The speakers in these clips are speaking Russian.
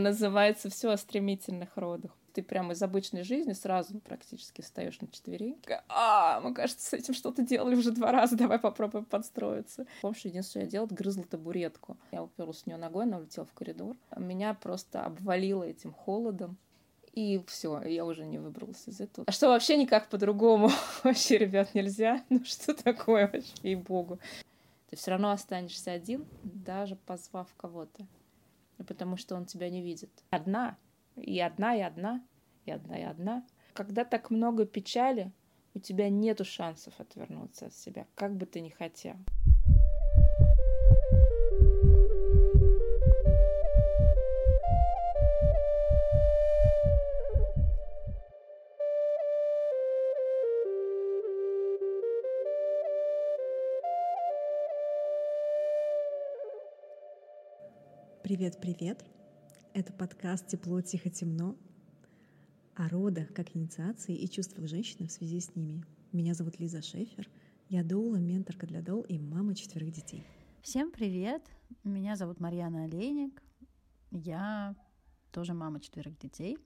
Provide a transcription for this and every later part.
Называется все о стремительных родах. Ты прямо из обычной жизни сразу практически встаешь на четвереньки. А, мы, кажется, с этим что-то делали уже два раза, давай попробуем подстроиться. Помнишь, единственное, что я делала, грызла табуретку. Я уперлась в нее ногой, она улетела в коридор. Меня просто обвалило этим холодом. И все, я уже не выбралась из этого. А что вообще никак по-другому? вообще, ребят, нельзя. Ну что такое вообще, и богу. Ты все равно останешься один, даже позвав кого-то. Потому что он тебя не видит. Одна. И одна, и одна, и одна, и одна. Когда так много печали, у тебя нету шансов отвернуться от себя, как бы ты ни хотел. Привет-привет! Это подкаст «Тепло, тихо, темно» о родах как инициации и чувствах женщины в связи с ними. Меня зовут Лиза Шефер, я доула, менторка для дол и мама четверых детей. Всем привет! Меня зовут Марьяна Олейник, я тоже мама четверых детей,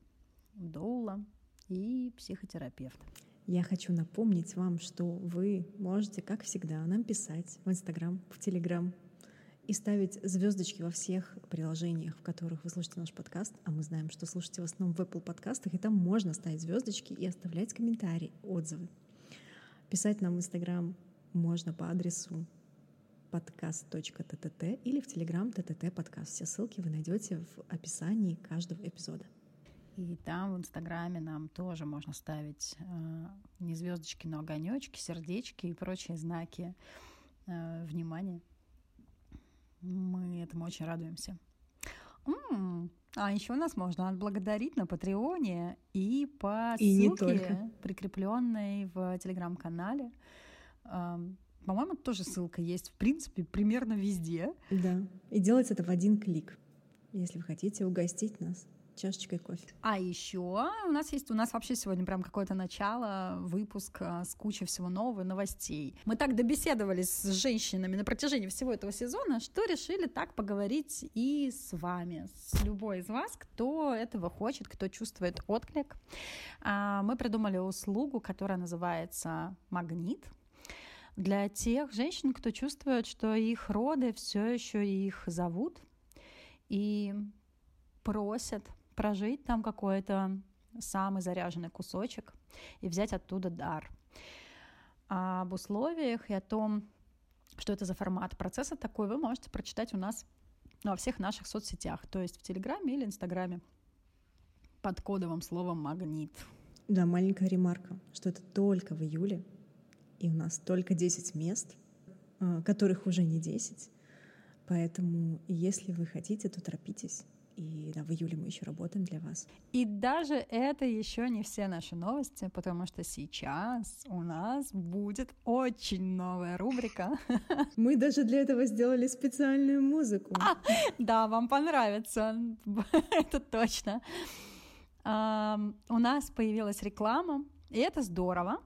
доула и психотерапевт. Я хочу напомнить вам, что вы можете, как всегда, нам писать в Инстаграм, в Телеграм, и ставить звездочки во всех приложениях, в которых вы слушаете наш подкаст, а мы знаем, что слушаете в основном в Apple подкастах, и там можно ставить звездочки и оставлять комментарии, отзывы. Писать нам в Инстаграм можно по адресу подкаст.тт или в Телеграм ТТТ подкаст. Все ссылки вы найдете в описании каждого эпизода. И там в Инстаграме нам тоже можно ставить э, не звездочки, но огонечки, сердечки и прочие знаки э, внимания. Мы этому очень радуемся. М-м, а еще нас можно отблагодарить на Патреоне и по и ссылке, прикрепленной в телеграм-канале. По-моему, тоже ссылка есть, в принципе, примерно везде. Да. И делать это в один клик, если вы хотите угостить нас чашечкой кофе. А еще у нас есть, у нас вообще сегодня прям какое-то начало, выпуск а, с кучей всего нового, новостей. Мы так добеседовались с женщинами на протяжении всего этого сезона, что решили так поговорить и с вами, с любой из вас, кто этого хочет, кто чувствует отклик. А, мы придумали услугу, которая называется «Магнит», для тех женщин, кто чувствует, что их роды все еще их зовут и просят прожить там какой-то самый заряженный кусочек и взять оттуда дар. А об условиях и о том, что это за формат процесса такой, вы можете прочитать у нас во всех наших соцсетях, то есть в Телеграме или Инстаграме под кодовым словом «магнит». Да, маленькая ремарка, что это только в июле, и у нас только 10 мест, а, которых уже не 10. Поэтому, если вы хотите, то торопитесь. И да, в июле мы еще работаем для вас. И даже это еще не все наши новости, потому что сейчас у нас будет очень новая рубрика. Мы даже для этого сделали специальную музыку. А, да, вам понравится, это точно. А, у нас появилась реклама, и это здорово,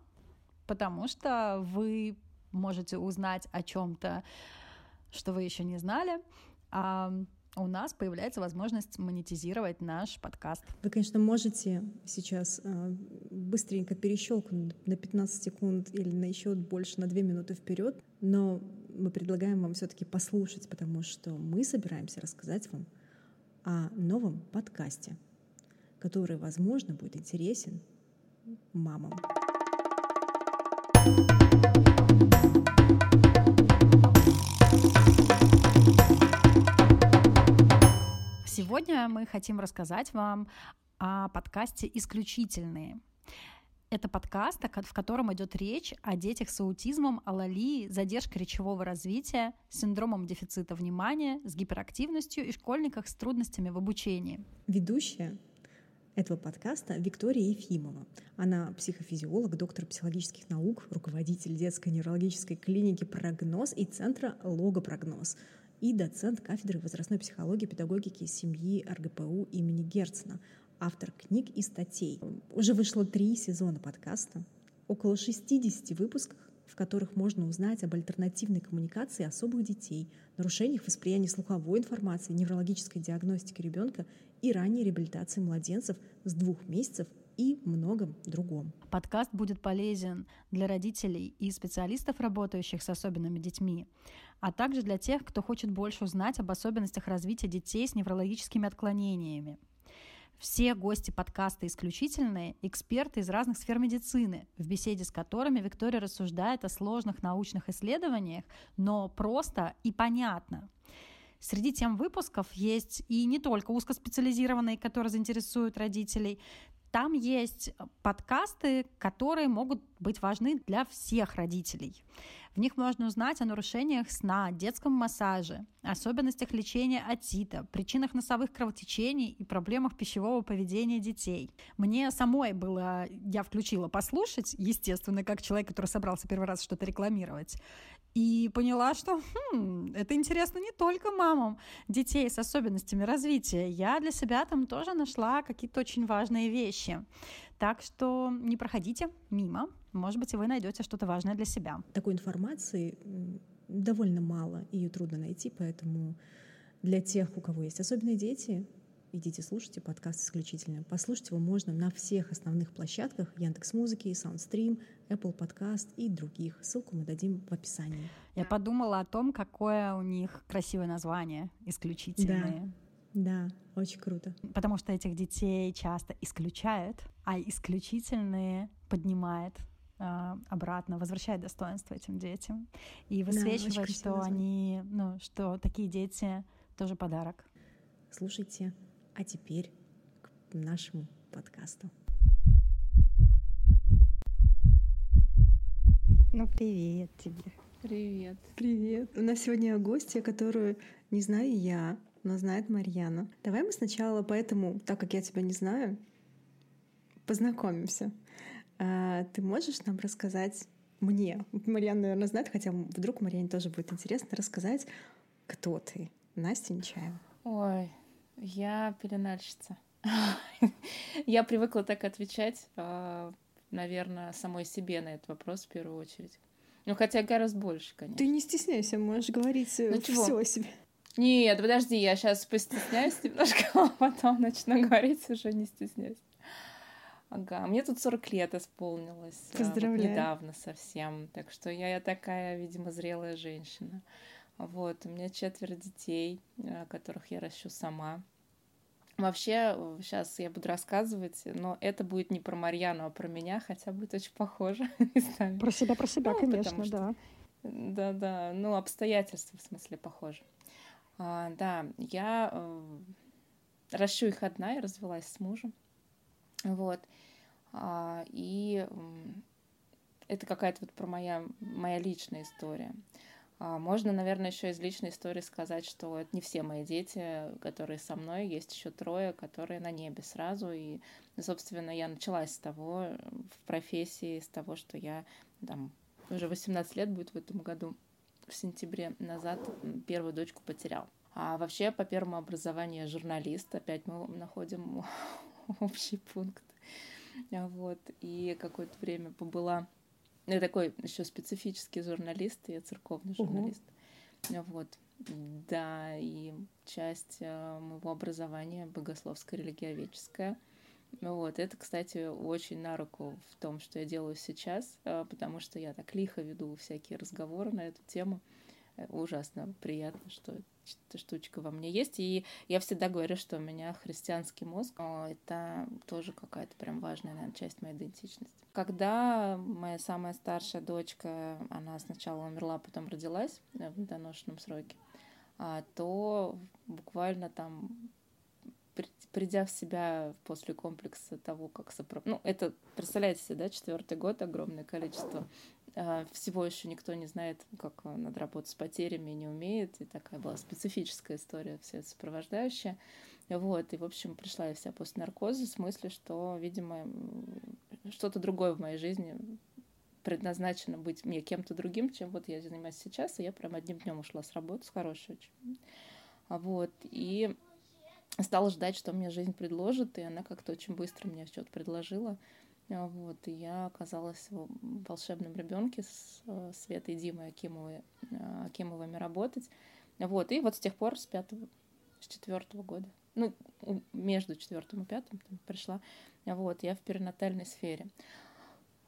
потому что вы можете узнать о чем-то, что вы еще не знали у нас появляется возможность монетизировать наш подкаст. Вы, конечно, можете сейчас э, быстренько перещелкнуть на 15 секунд или на еще больше, на 2 минуты вперед, но мы предлагаем вам все-таки послушать, потому что мы собираемся рассказать вам о новом подкасте, который, возможно, будет интересен мамам. Сегодня мы хотим рассказать вам о подкасте «Исключительные». Это подкаст, в котором идет речь о детях с аутизмом, алалии, задержкой речевого развития, синдромом дефицита внимания, с гиперактивностью и школьниках с трудностями в обучении. Ведущая этого подкаста Виктория Ефимова. Она психофизиолог, доктор психологических наук, руководитель детской неврологической клиники «Прогноз» и центра «Логопрогноз», и доцент кафедры возрастной психологии, педагогики семьи РГПУ имени Герцена, автор книг и статей. Уже вышло три сезона подкаста, около 60 выпусков, в которых можно узнать об альтернативной коммуникации особых детей, нарушениях восприятия слуховой информации, неврологической диагностике ребенка и ранней реабилитации младенцев с двух месяцев и многом другом. Подкаст будет полезен для родителей и специалистов, работающих с особенными детьми, а также для тех, кто хочет больше узнать об особенностях развития детей с неврологическими отклонениями. Все гости подкаста исключительные эксперты из разных сфер медицины, в беседе с которыми Виктория рассуждает о сложных научных исследованиях, но просто и понятно. Среди тем выпусков есть и не только узкоспециализированные, которые заинтересуют родителей, там есть подкасты, которые могут быть важны для всех родителей. В них можно узнать о нарушениях сна, детском массаже, особенностях лечения отита, причинах носовых кровотечений и проблемах пищевого поведения детей. Мне самой было, я включила послушать, естественно, как человек, который собрался первый раз что-то рекламировать, и поняла, что хм, это интересно не только мамам детей с особенностями развития. Я для себя там тоже нашла какие-то очень важные вещи. Так что не проходите мимо. Может быть, и вы найдете что-то важное для себя. Такой информации довольно мало, ее трудно найти, поэтому для тех, у кого есть особенные дети, идите слушайте подкаст исключительно. Послушать его можно на всех основных площадках Яндекс Музыки, Soundstream, Apple Podcast и других. Ссылку мы дадим в описании. Я подумала о том, какое у них красивое название «Исключительные». Да, да, очень круто. Потому что этих детей часто исключают, а исключительные поднимает а, обратно, возвращает достоинство этим детям и высвечивает, да, что они, ну, что такие дети тоже подарок. Слушайте, а теперь к нашему подкасту. Ну, привет тебе. Привет. Привет. У нас сегодня гостья, которую не знаю я, но знает Марьяна. Давай мы сначала, поэтому, так как я тебя не знаю, познакомимся. А, ты можешь нам рассказать мне, Марьяна, наверное, знает, хотя вдруг Марьяне тоже будет интересно рассказать, кто ты, Настя Нечаева. Ой, я пеленальщица. Я привыкла так отвечать, а, наверное, самой себе на этот вопрос в первую очередь. Ну, хотя гораздо больше, конечно. Ты не стесняйся, можешь говорить э, ну, все о себе. Нет, подожди, я сейчас постесняюсь немножко, а потом начну говорить, уже не стесняюсь. Ага, мне тут 40 лет исполнилось. А, Поздравляю. Вот недавно совсем. Так что я, я такая, видимо, зрелая женщина. Вот, у меня четверо детей, а, которых я ращу сама. Вообще, сейчас я буду рассказывать, но это будет не про Марьяну, а про меня, хотя будет очень похоже. Про себя, про себя, ну, конечно, да. Да, да, ну, обстоятельства, в смысле, похожи. А, да, я э, ращу их одна, я развелась с мужем. Вот. А, и это какая-то вот про моя, моя личная история. А, можно, наверное, еще из личной истории сказать, что это не все мои дети, которые со мной, есть еще трое, которые на небе сразу. И, собственно, я началась с того, в профессии, с того, что я там уже 18 лет будет в этом году, в сентябре назад первую дочку потерял. А вообще по первому образованию журналист, опять мы находим общий пункт. Вот. И какое-то время побыла... Я такой еще специфический журналист, я церковный журналист. Угу. Вот. Да, и часть э, моего образования богословско-религиоведческое. Вот, это, кстати, очень на руку в том, что я делаю сейчас, э, потому что я так лихо веду всякие разговоры на эту тему. Э, ужасно приятно, что эта штучка во мне есть. И я всегда говорю, что у меня христианский мозг — это тоже какая-то прям важная, наверное, часть моей идентичности. Когда моя самая старшая дочка, она сначала умерла, потом родилась э, в доношенном сроке, а, то буквально там придя в себя после комплекса того, как сопров... Ну, это, представляете себе, да, четвертый год, огромное количество а, всего еще никто не знает, как надо работать с потерями, не умеет. И такая была специфическая история, все это сопровождающая. Вот, и, в общем, пришла я вся после наркоза в смысле, что, видимо, что-то другое в моей жизни предназначено быть мне кем-то другим, чем вот я занимаюсь сейчас, и я прям одним днем ушла с работы, с хорошей очень. Вот, и стала ждать, что мне жизнь предложит, и она как-то очень быстро мне что-то предложила. А, вот, и я оказалась в волшебном ребенке с э, Светой Димой Акимовой, э, Акимовыми работать. Вот, и вот с тех пор, с пятого, с четвертого года ну, между четвертым и пятым там, пришла, вот, я в перинатальной сфере.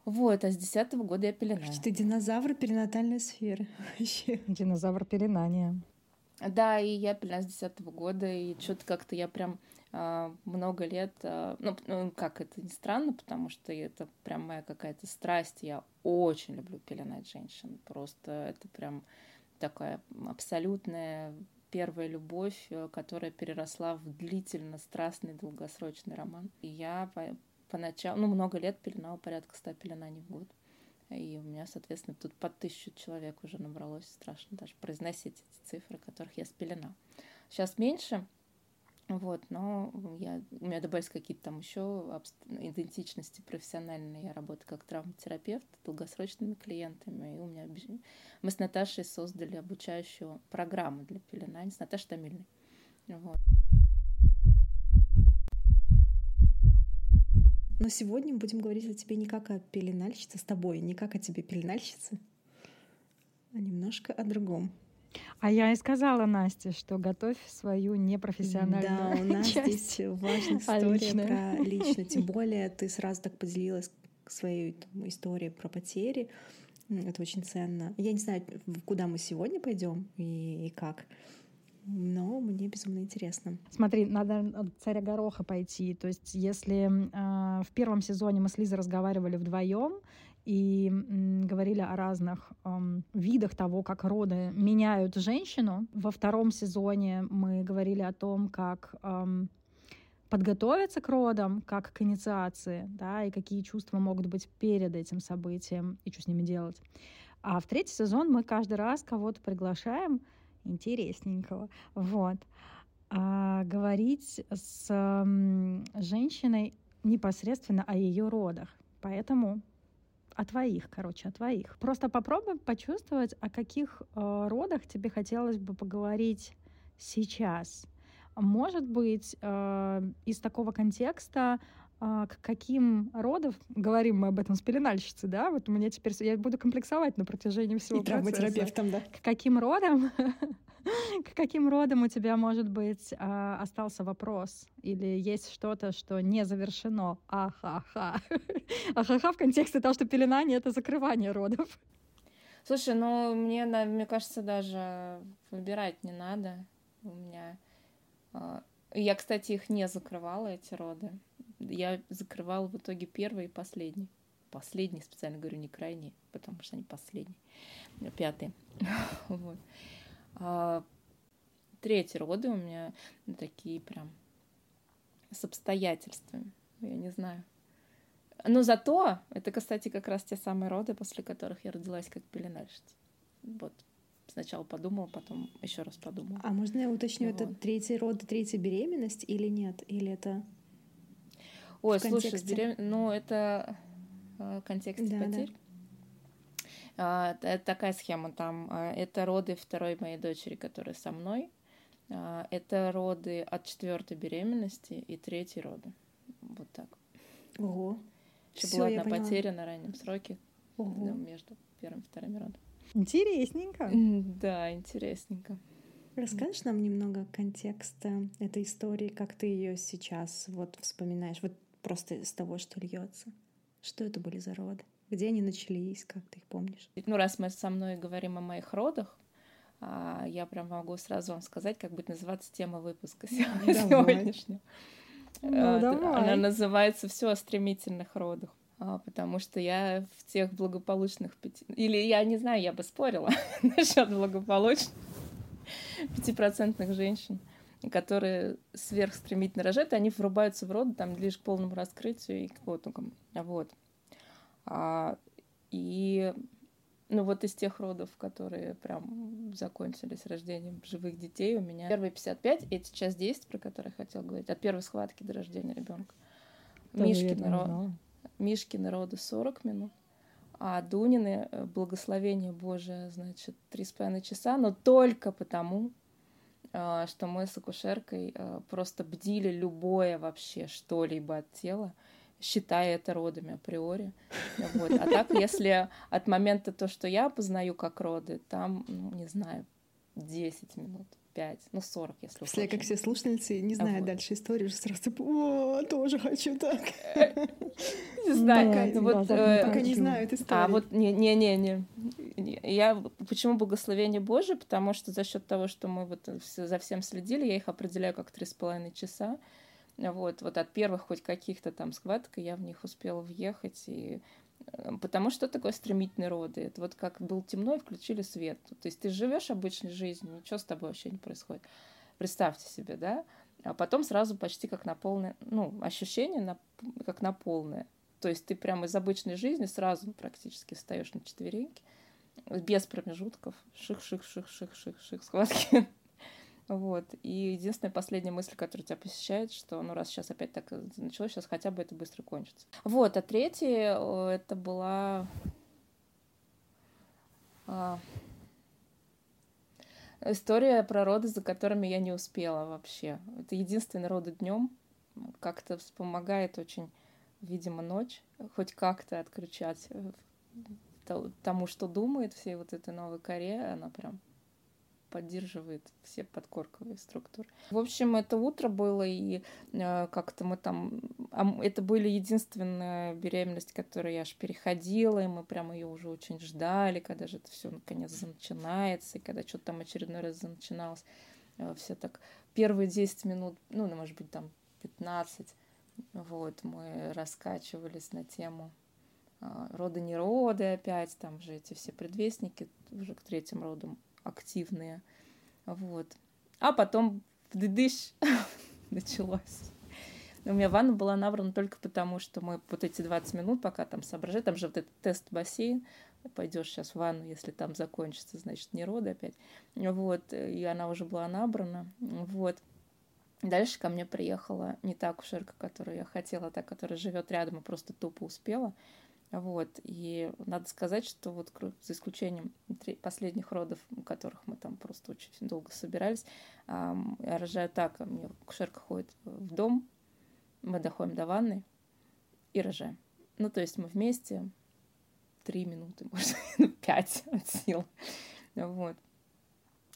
Вот, а с десятого года я пеленаю. Ты динозавр перинатальной сферы. Динозавр пеленания. Да, и я пеленаю с десятого года, и что-то как-то я прям э, много лет, э, ну, ну, как это не странно, потому что это прям моя какая-то страсть, я очень люблю пеленать женщин, просто это прям такая абсолютная первая любовь, э, которая переросла в длительно страстный долгосрочный роман. И я поначалу, ну, много лет пеленала, порядка ста пеленаний в год. И у меня, соответственно, тут по тысячу человек уже набралось. Страшно даже произносить эти цифры, которых я спелена. Сейчас меньше, вот, но я, у меня добавились какие-то там еще идентичности профессиональные. Я работаю как травматерапевт с долгосрочными клиентами. И у меня мы с Наташей создали обучающую программу для пеленания с Наташей Томильной. Вот. Но сегодня мы будем говорить о тебе не как о пеленальщице с тобой, не как о тебе пеленальщице, а немножко о другом. А я и сказала Насте, что готовь свою непрофессиональную Да, у нас часть. здесь важная А история личная. про лично. Тем более ты сразу так поделилась своей там, историей про потери. Это очень ценно. Я не знаю, куда мы сегодня пойдем и, и как, но мне безумно интересно. Смотри, надо от царя Гороха пойти. То есть, если э, в первом сезоне мы с Лизой разговаривали вдвоем и м, говорили о разных эм, видах того, как роды меняют женщину, во втором сезоне мы говорили о том, как эм, подготовиться к родам, как к инициации, да, и какие чувства могут быть перед этим событием, и что с ними делать. А в третий сезон мы каждый раз кого-то приглашаем интересненького, вот, а, говорить с женщиной непосредственно о ее родах. Поэтому о твоих, короче, о твоих. Просто попробуй почувствовать, о каких э, родах тебе хотелось бы поговорить сейчас. Может быть, э, из такого контекста, к каким родам, говорим мы об этом с пеленальщицей, да, вот у меня теперь, я буду комплексовать на протяжении всего И процесса. травматерапевтом, да. К каким родам, к каким родам у тебя, может быть, а, остался вопрос? Или есть что-то, что не завершено? Ахаха. Ахаха в контексте того, что пеленание — это закрывание родов. Слушай, ну мне, на- мне кажется, даже выбирать не надо. У меня... а, Я, кстати, их не закрывала, эти роды. Я закрывала в итоге первый и последний. Последний, специально говорю, не крайний, потому что они последние. Пятый. Вот. А, Третьи роды у меня такие прям с обстоятельствами. Я не знаю. Но зато это, кстати, как раз те самые роды, после которых я родилась как пеленальщица. Вот. Сначала подумала, потом еще раз подумала. А можно я уточню, это Вот. третий род, третья беременность или нет? Или это... Ой, в слушай, с контексте. берем- ну это э, в контексте Да, да. потерь. А, т- это такая схема там. а, Это роды второй моей дочери, которая со мной. А, Это роды от четвертой беременности и третьей роды. Вот так. Ого. Еще Всё, была одна поняла. потеря на раннем сроке Ого. между первым и вторым родом. Интересненько. Да, интересненько. Расскажешь нам немного контекста этой истории, как ты ее сейчас вот вспоминаешь, вот просто из того, что льется. Что это были за роды? Где они начались, как ты их помнишь? Ну, раз мы со мной говорим о моих родах, а, я прям могу сразу вам сказать, как будет называться тема выпуска Давай. сегодняшнего. Ну, А, давай. Она называется «Все о стремительных родах». А, Потому что я в тех благополучных пяти... Или я не знаю, я бы спорила насчет благополучных пятипроцентных женщин, которые сверхстремительно рожают, и они врубаются в роды там лишь к полному раскрытию и к потугам. Вот. А, и ну вот из тех родов, которые прям закончились рождением живых детей, у меня первые 55, эти час 10, про которые я хотела говорить, от первой схватки до рождения ребенка. Мишкины, ро-. Мишкины роды 40 минут, а Дунины, э, благословение Божие, значит, 3,5 часа, но только потому, что мы с акушеркой а, просто бдили любое вообще что-либо от тела, считая это родами априори. Вот. А так, если от момента то, что я познаю как роды, там, ну, не знаю, 10 минут. 45, ну 40, если Все, как все слушательницы, не знаю вот. дальше историю, уже сразу, о, тоже хочу так. Не знаю, вот, э, пока не знаю эту историю. А вот не-не-не, я почему благословение Божие, потому что за счет того, что мы вот за всем следили, я их определяю как три с половиной часа, вот, вот от первых хоть каких-то там схваток я в них успела въехать и потому что такое стремительные роды. Это вот как был темно и включили свет. То есть ты живешь обычной жизнью, ничего с тобой вообще не происходит. Представьте себе, да? А потом сразу почти как на полное, ну, ощущение на, как на полное. То есть ты прямо из обычной жизни сразу практически встаешь на четвереньки, без промежутков, ших-ших-ших-ших-ших-ших, схватки. Вот. И единственная последняя мысль, которая тебя посещает, что ну раз сейчас опять так началось, сейчас хотя бы это быстро кончится. Вот. А третье, это была а, история про роды, за которыми я не успела вообще. Это единственный роды днем. Как-то помогает очень, видимо, ночь хоть как-то отключать э, тому, что думает всей вот этой новой коре, она прям поддерживает все подкорковые структуры. В общем, это утро было, и э, как-то мы там... Это были единственная беременность, которую я аж переходила, и мы прямо ее уже очень ждали, когда же это все наконец начинается, и когда что-то там очередной раз начиналось. Э, все так первые 10 минут, ну, ну, может быть, там 15, вот, мы раскачивались на тему э, роды не роды опять, там же эти все предвестники уже к третьим родам активные. Вот. А потом дыдыш началось. У меня ванна была набрана только потому, что мы вот эти 20 минут, пока там соображаем, там же вот этот тест-бассейн, пойдешь сейчас в ванну, если там закончится, значит, не роды опять. Вот, и она уже была набрана. Вот. Дальше ко мне приехала не та акушерка, которую я хотела, а та, которая живет рядом и просто тупо успела. Вот, и надо сказать, что вот за исключением последних родов, у которых мы там просто очень долго собирались, я рожаю так, мне кушерка ходит в дом, мы доходим до ванны и рожаем. Ну, то есть мы вместе три минуты, может, ну, пять от сил. Вот.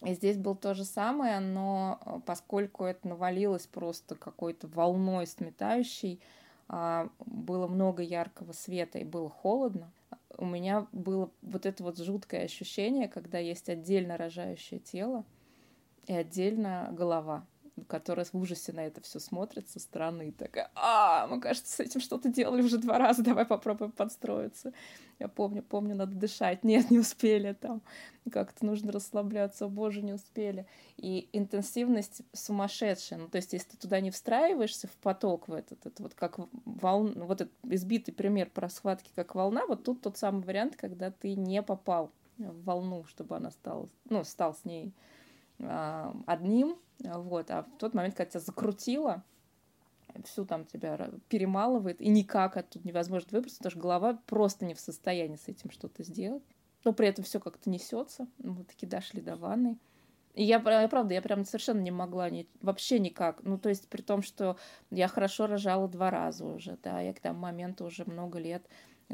И здесь был то же самое, но поскольку это навалилось просто какой-то волной сметающей, было много яркого света и было холодно, у меня было вот это вот жуткое ощущение, когда есть отдельно рожающее тело и отдельно голова которая в ужасе на это все смотрит со стороны, и такая, а, мы, кажется, с этим что-то делали уже два раза, давай попробуем подстроиться. Я помню, помню, надо дышать, нет, не успели там, как-то нужно расслабляться, о боже, не успели. И интенсивность сумасшедшая, ну, то есть, если ты туда не встраиваешься в поток, в этот, это вот как волна, вот этот избитый пример про схватки как волна, вот тут тот самый вариант, когда ты не попал в волну, чтобы она стала, ну, стал с ней а, одним, вот, а в тот момент, когда тебя закрутило, всю там тебя перемалывает, и никак оттуда невозможно выбраться, потому что голова просто не в состоянии с этим что-то сделать. Но при этом все как-то несется. Мы таки дошли до ванны. И я, я, правда, я прям совершенно не могла ни, вообще никак. Ну, то есть, при том, что я хорошо рожала два раза уже, да, я к тому моменту уже много лет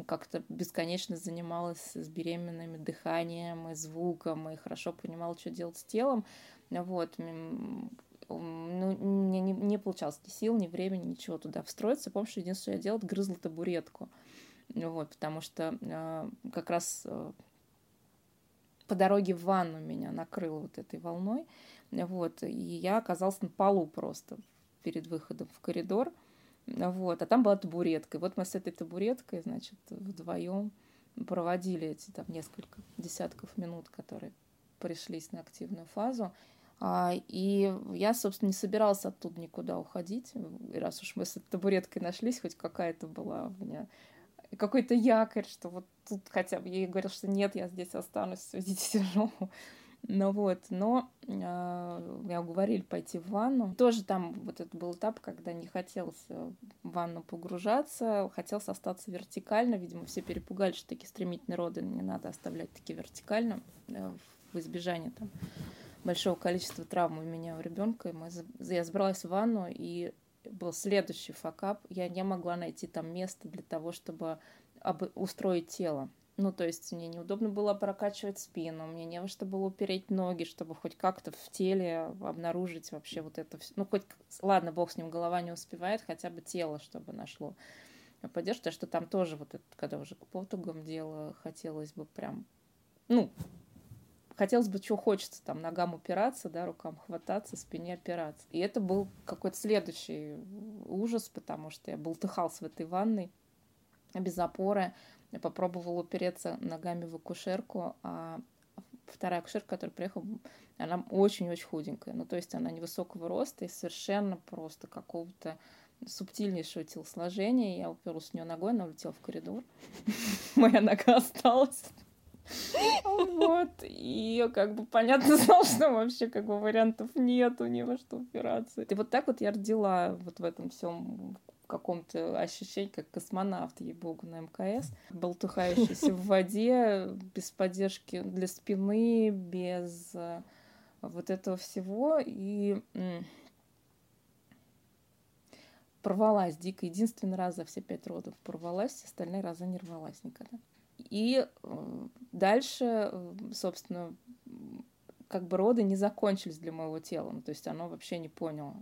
как-то бесконечно занималась с беременными дыханием и звуком, и хорошо понимала, что делать с телом. Вот. Ну, мне не, не получалось ни сил, ни времени, ничего туда встроиться. Помню, что единственное, что я делала, грызла табуретку. Вот, потому что э, как раз э, по дороге в ванну меня накрыло вот этой волной. Вот, и я оказалась на полу просто перед выходом в коридор. Вот, а там была табуретка. И вот мы с этой табуреткой, значит, вдвоем проводили эти там несколько десятков минут, которые пришлись на активную фазу. А, и я, собственно, не собиралась оттуда никуда уходить. И раз уж мы с этой табуреткой нашлись, хоть какая-то была у меня какой-то якорь, что вот тут хотя бы. Я ей говорила, что нет, я здесь останусь, идите тяжело. Ну вот, но э, меня уговорили пойти в ванну. Тоже там вот это был этап, когда не хотелось в ванну погружаться, хотелось остаться вертикально. Видимо, все перепугались, что такие стремительные роды не надо оставлять такие вертикально э, в избежание там большого количества травм у меня у ребенка. Я забралась в ванну, и был следующий факап. Я не могла найти там место для того, чтобы об, устроить тело. Ну, то есть мне неудобно было прокачивать спину, мне не во что было упереть ноги, чтобы хоть как-то в теле обнаружить вообще вот это все. Ну, хоть, ладно, бог с ним, голова не успевает, хотя бы тело, чтобы нашло поддержку, потому что там тоже вот это, когда уже к потугам дело, хотелось бы прям, ну, хотелось бы, чего хочется, там, ногам упираться, да, рукам хвататься, спине опираться. И это был какой-то следующий ужас, потому что я болтыхался в этой ванной без опоры, я попробовала упереться ногами в акушерку, а вторая акушерка, которая приехала, она очень-очень худенькая. Ну, то есть она невысокого роста и совершенно просто какого-то субтильнейшего телосложения. Я уперлась с нее ногой, она улетела в коридор. Моя нога осталась. Вот. И как бы понятно стало, что вообще как бы вариантов нет у него, что упираться. И вот так вот я родила вот в этом всем каком-то ощущении, как космонавт, ей-богу, на МКС, болтыхающийся в воде, без поддержки для спины, без э, вот этого всего. И порвалась дико. Единственный раз за все пять родов порвалась, остальные разы не рвалась никогда. И дальше, собственно, как бы роды не закончились для моего тела. Ну, то есть оно вообще не поняло.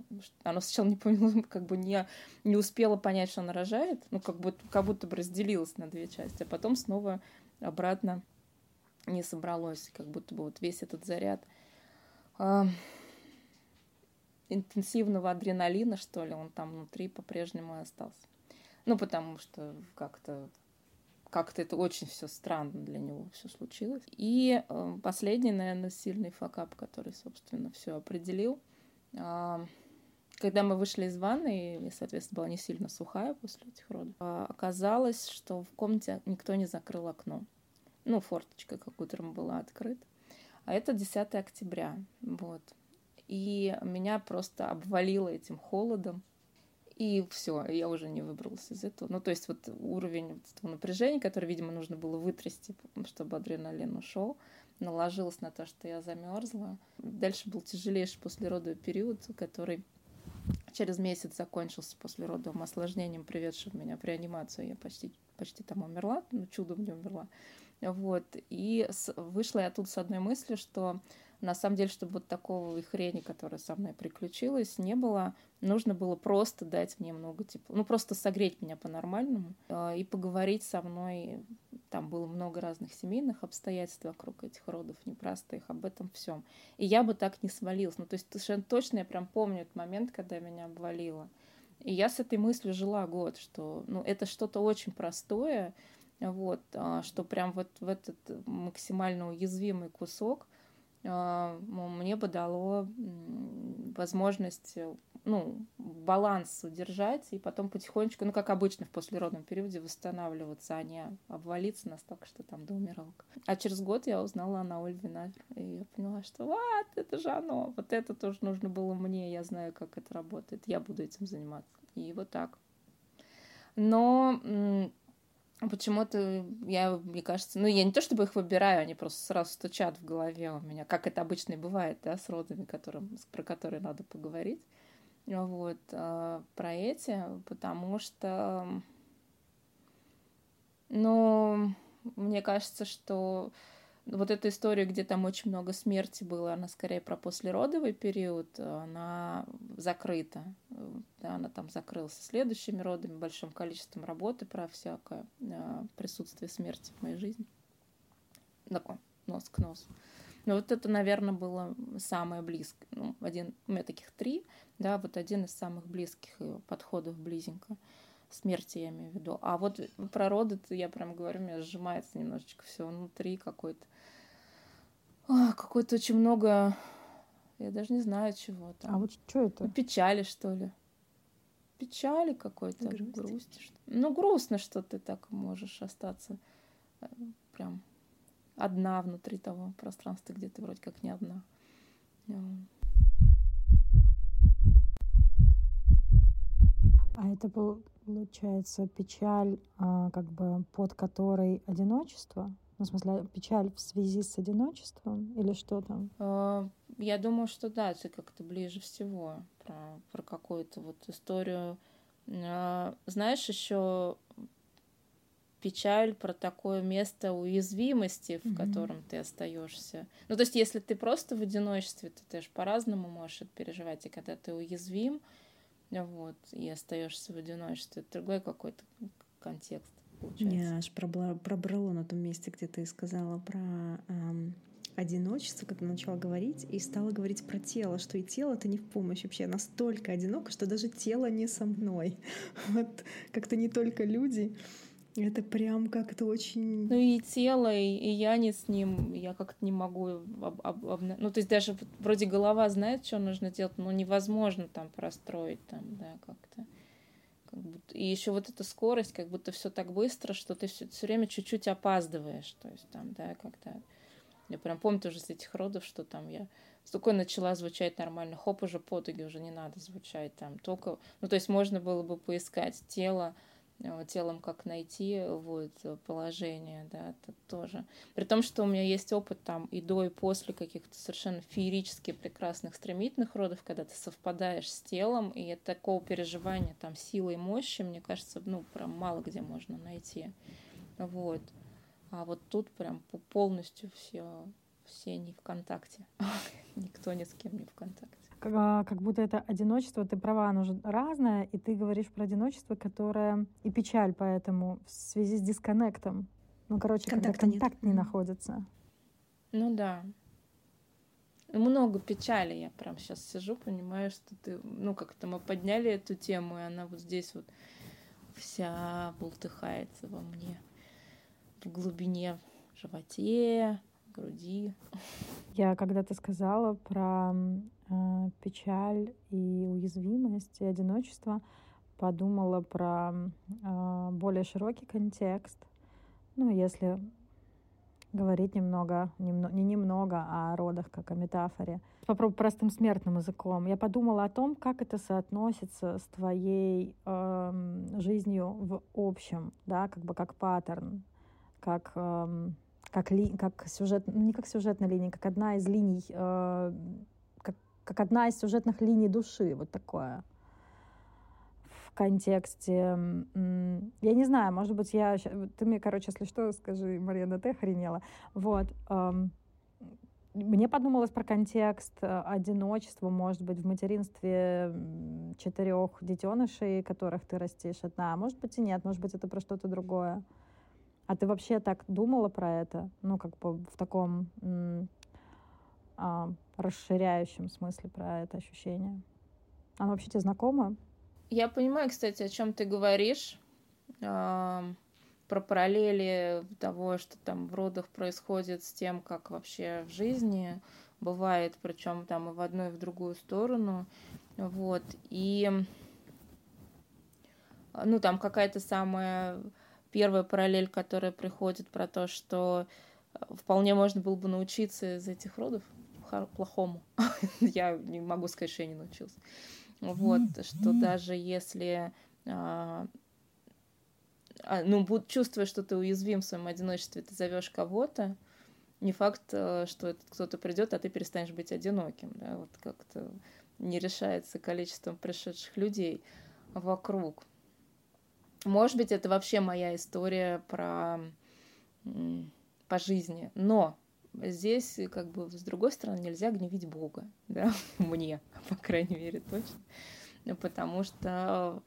Оно сначала не поняло, как бы не, не успело понять, что она рожает. Ну, как, будто, как будто бы разделилось на две части. А потом снова обратно не собралось. Как будто бы вот весь этот заряд э, интенсивного адреналина, что ли, он там внутри по-прежнему остался. Ну, потому что как-то как-то это очень все странно для него все случилось. И э, последний, наверное, сильный факап, который, собственно, все определил. Э, когда мы вышли из ванны, и, соответственно, была не сильно сухая после этих родов, э, оказалось, что в комнате никто не закрыл окно. Ну, форточка, как утром была открыта. А это 10 октября. Вот. И меня просто обвалило этим холодом. И все, я уже не выбралась из этого. Ну, то есть вот уровень вот этого напряжения, который, видимо, нужно было вытрясти, чтобы адреналин ушел, наложилось на то, что я замерзла. Дальше был тяжелейший послеродовый период, который через месяц закончился послеродовым осложнением, приведшим меня в реанимацию. Я почти, почти там умерла, ну, чудом не умерла. Вот. И с, вышла я тут с одной мыслью, что на самом деле, чтобы вот такого хрени, которая со мной приключилась, не было, нужно было просто дать мне много тепла. Ну, просто согреть меня по-нормальному э, и поговорить со мной. Там было много разных семейных обстоятельств вокруг этих родов, непростых, об этом всем. И я бы так не свалилась. Ну, то есть совершенно точно я прям помню этот момент, когда меня обвалило. И я с этой мыслью жила год, что ну, это что-то очень простое, вот, а, что прям вот в этот максимально уязвимый кусок мне бы дало возможность ну, баланс удержать и потом потихонечку, ну, как обычно в послеродном периоде, восстанавливаться, а не обвалиться настолько, что там до умиралка. А через год я узнала о Наоль Винавер, и я поняла, что вот, это же оно, вот это тоже нужно было мне, я знаю, как это работает, я буду этим заниматься. И вот так. Но Почему-то я, мне кажется, ну, я не то чтобы их выбираю, они просто сразу стучат в голове у меня, как это обычно и бывает, да, с родами, которым, про которые надо поговорить. Вот, а, про эти, потому что, ну, мне кажется, что вот эта история, где там очень много смерти было, она скорее про послеродовый период, она закрыта. Да, она там закрылась следующими родами, большим количеством работы про всякое э, присутствие смерти в моей жизни. Такой нос к носу. Но вот это, наверное, было самое близкое. Ну, один, у меня таких три, да, вот один из самых близких подходов близенько смерти, я имею в виду. А вот про роды, я прям говорю, у меня сжимается немножечко все внутри какой-то. Какой-то очень много, я даже не знаю чего там. А вот что это? Ну, печали, что ли. Печали какой-то, грусти. грусти. Ну, грустно, что ты так можешь остаться э, прям одна внутри того пространства, где ты вроде как не одна. А это был, получается, печаль, а, как бы под которой одиночество? Ну, в смысле, печаль в связи с одиночеством или что там? А, я думаю, что да, это как-то ближе всего про, про какую-то вот историю. А, знаешь, еще печаль про такое место уязвимости, в mm-hmm. котором ты остаешься. Ну, то есть, если ты просто в одиночестве, то ты же по-разному можешь это переживать. И когда ты уязвим, вот, и остаешься в одиночестве, это другой какой-то контекст. Получается. Я аж пробрала, пробрало на том месте, где ты сказала про эм, одиночество, когда начала говорить, и стала говорить про тело, что и тело это не в помощь вообще. Настолько одиноко, что даже тело не со мной. Вот как-то не только люди. Это прям как-то очень... Ну и тело, и, и я не с ним, я как-то не могу... Об, об, об... Ну то есть даже вроде голова знает, что нужно делать, но невозможно там простроить там, да, как-то. Как будто... И еще вот эта скорость, как будто все так быстро, что ты все, время чуть-чуть опаздываешь. То есть там, да, когда я прям помню тоже с этих родов, что там я с такой начала звучать нормально, хоп, уже потуги уже не надо звучать там, только, ну, то есть можно было бы поискать тело, телом как найти вот положение, да, это тоже. При том, что у меня есть опыт там и до, и после каких-то совершенно феерически прекрасных стремительных родов, когда ты совпадаешь с телом, и такого переживания там силы и мощи, мне кажется, ну, прям мало где можно найти. Вот. А вот тут прям полностью все, все не в контакте. Никто ни с кем не в контакте. Как, а, как будто это одиночество, ты права, оно же разное, и ты говоришь про одиночество, которое и печаль поэтому в связи с дисконнектом. Ну, короче, Контакта когда контакт нет. не находится. Ну да. Много печали. Я прям сейчас сижу, понимаю, что ты... Ну, как-то мы подняли эту тему, и она вот здесь вот вся бултыхается во мне в глубине в животе, груди. Я когда-то сказала про печаль и уязвимость и одиночество, подумала про э, более широкий контекст. Ну, если говорить немного, немно, не немного а о родах, как о метафоре. Попробую простым смертным языком. Я подумала о том, как это соотносится с твоей э, жизнью в общем, да, как бы как паттерн как, эм, как, ли, как сюжет, ну, не как сюжетная линия, как одна из линий, э, как, одна из сюжетных линий души, вот такое в контексте, я не знаю, может быть, я, ты мне, короче, если что, скажи, Марьяна, ты охренела, вот, эм, мне подумалось про контекст э, одиночества, может быть, в материнстве четырех детенышей, которых ты растишь одна. Может быть, и нет, может быть, это про что-то другое. А ты вообще так думала про это? Ну, как бы в таком а, расширяющем смысле про это ощущение? Оно вообще тебе знакомо? Я понимаю, кстати, о чем ты говоришь. Про параллели того, что там в родах происходит с тем, как вообще в жизни бывает, причем там и в одну, и в другую сторону. Вот. И ну, там какая-то самая первая параллель, которая приходит про то, что вполне можно было бы научиться из этих родов плохому. я не могу сказать, что я не научился. Вот, что даже если а, а, ну, буд, чувствуя, что ты уязвим в своем одиночестве, ты зовешь кого-то, не факт, э, что этот кто-то придет, а ты перестанешь быть одиноким. Да? Вот как-то не решается количеством пришедших людей вокруг. Может быть, это вообще моя история про по жизни. Но здесь, как бы, с другой стороны, нельзя гневить Бога, да, мне, по крайней мере, точно. Потому что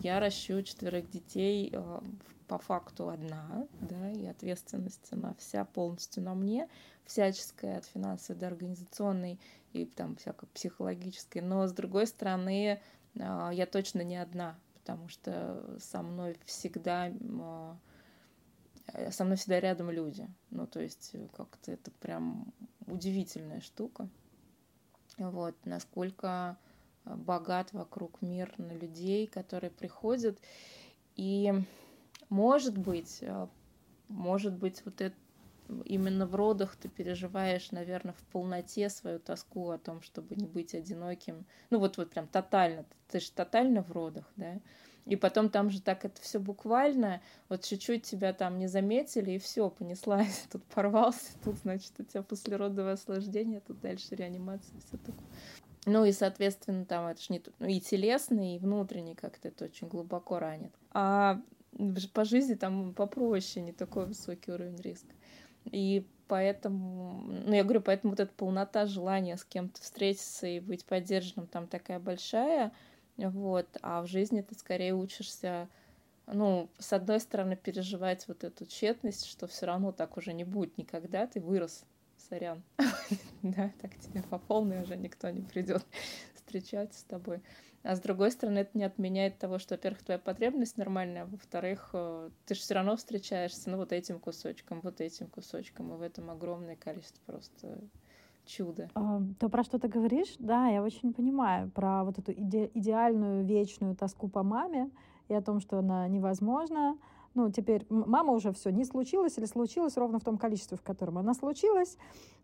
я ращу четверых детей э, по факту одна, да, и ответственность она вся полностью на мне, всяческая, от финансовой до организационной и там всякой психологической. Но, с другой стороны, а, я точно не одна, потому что со мной всегда а, со мной всегда рядом люди. Ну, то есть как-то это прям удивительная штука. Вот, насколько богат вокруг мир на людей, которые приходят. И может быть, может быть, вот это именно в родах ты переживаешь, наверное, в полноте свою тоску о том, чтобы не быть одиноким. Ну вот вот прям тотально. Ты же тотально в родах, да? И потом там же так это все буквально, вот чуть-чуть тебя там не заметили, и все, понеслась, тут порвался, тут, значит, у тебя послеродовое осложнение, тут дальше реанимация, все такое. Ну и, соответственно, там это же не ну, и телесный, и внутренний как-то это очень глубоко ранит. А по жизни там попроще, не такой высокий уровень риска. И поэтому, ну, я говорю, поэтому вот эта полнота желания с кем-то встретиться и быть поддержанным там такая большая, вот, а в жизни ты скорее учишься, ну, с одной стороны, переживать вот эту тщетность, что все равно так уже не будет никогда, ты вырос, сорян, да, так тебе по полной уже никто не придет встречаться с тобой. А с другой стороны, это не отменяет того, что, во-первых, твоя потребность нормальная, а во-вторых, э, ты же все равно встречаешься, ну, вот этим кусочком, вот этим кусочком, и в этом огромное количество просто чудо. То, про что ты говоришь, да, я очень понимаю, про вот эту иде- идеальную вечную тоску по маме и о том, что она невозможна. Ну, теперь мама уже все не случилось или случилось ровно в том количестве, в котором она случилась.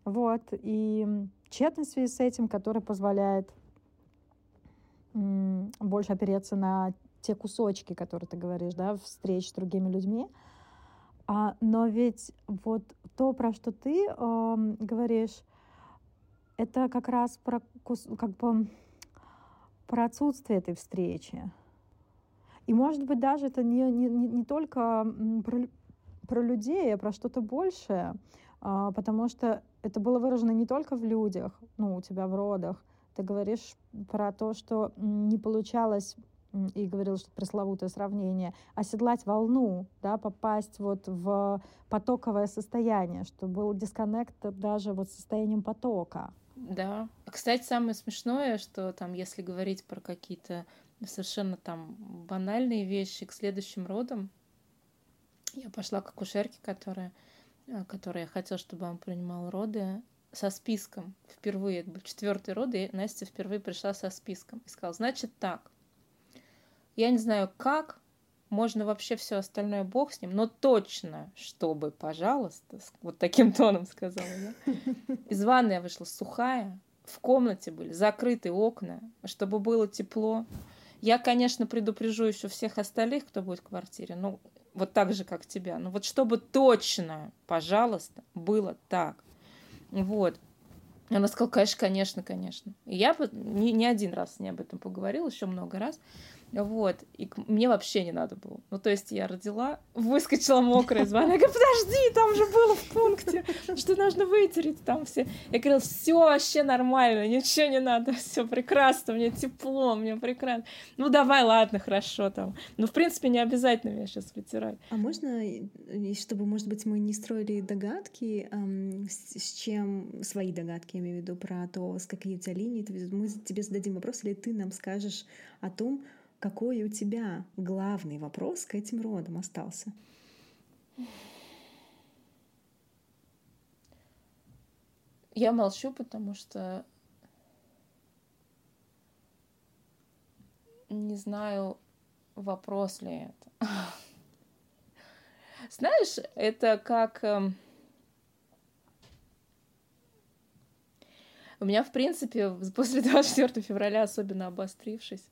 Вот. И тщетность в связи с этим, которая позволяет больше опереться на те кусочки, которые ты говоришь, да, встреч с другими людьми. А, но ведь вот то, про что ты э, говоришь, это как раз про, как бы, про отсутствие этой встречи. И, может быть, даже это не, не, не только про, про людей, а про что-то большее, а, потому что это было выражено не только в людях, ну, у тебя в родах, ты говоришь про то, что не получалось и говорил, что пресловутое сравнение, оседлать волну, да, попасть вот в потоковое состояние, что был дисконнект даже вот состоянием потока. Да. Кстати, самое смешное, что там, если говорить про какие-то совершенно там банальные вещи к следующим родам, я пошла к акушерке, которая, э, которая хотела, чтобы он принимал роды, со списком впервые, это был четвертый род, и Настя впервые пришла со списком и сказала, значит так, я не знаю как, можно вообще все остальное бог с ним, но точно, чтобы, пожалуйста, вот таким тоном сказала я. Из ванны я вышла сухая, в комнате были закрыты окна, чтобы было тепло. Я, конечно, предупрежу еще всех остальных, кто будет в квартире, ну, вот так же, как тебя. Ну, вот чтобы точно, пожалуйста, было так. Вот. Она сказала, конечно, конечно, конечно. Я не, не один раз с ней об этом поговорила, еще много раз. Вот. И мне вообще не надо было. Ну, то есть я родила, выскочила мокрая из ванны. Я говорю, подожди, там же было в пункте, что нужно вытереть там все. Я говорила, все вообще нормально, ничего не надо, все прекрасно, мне тепло, мне прекрасно. Ну, давай, ладно, хорошо там. Ну, в принципе, не обязательно меня сейчас вытирать. А можно, чтобы, может быть, мы не строили догадки, эм, с, с чем, свои догадки, я имею в виду, про то, с какие у тебя линии, мы тебе зададим вопрос, или ты нам скажешь о том, какой у тебя главный вопрос к этим родам остался? Я молчу, потому что не знаю, вопрос ли это. Знаешь, это как... Эм, у меня, в принципе, после 24 февраля, особенно обострившись,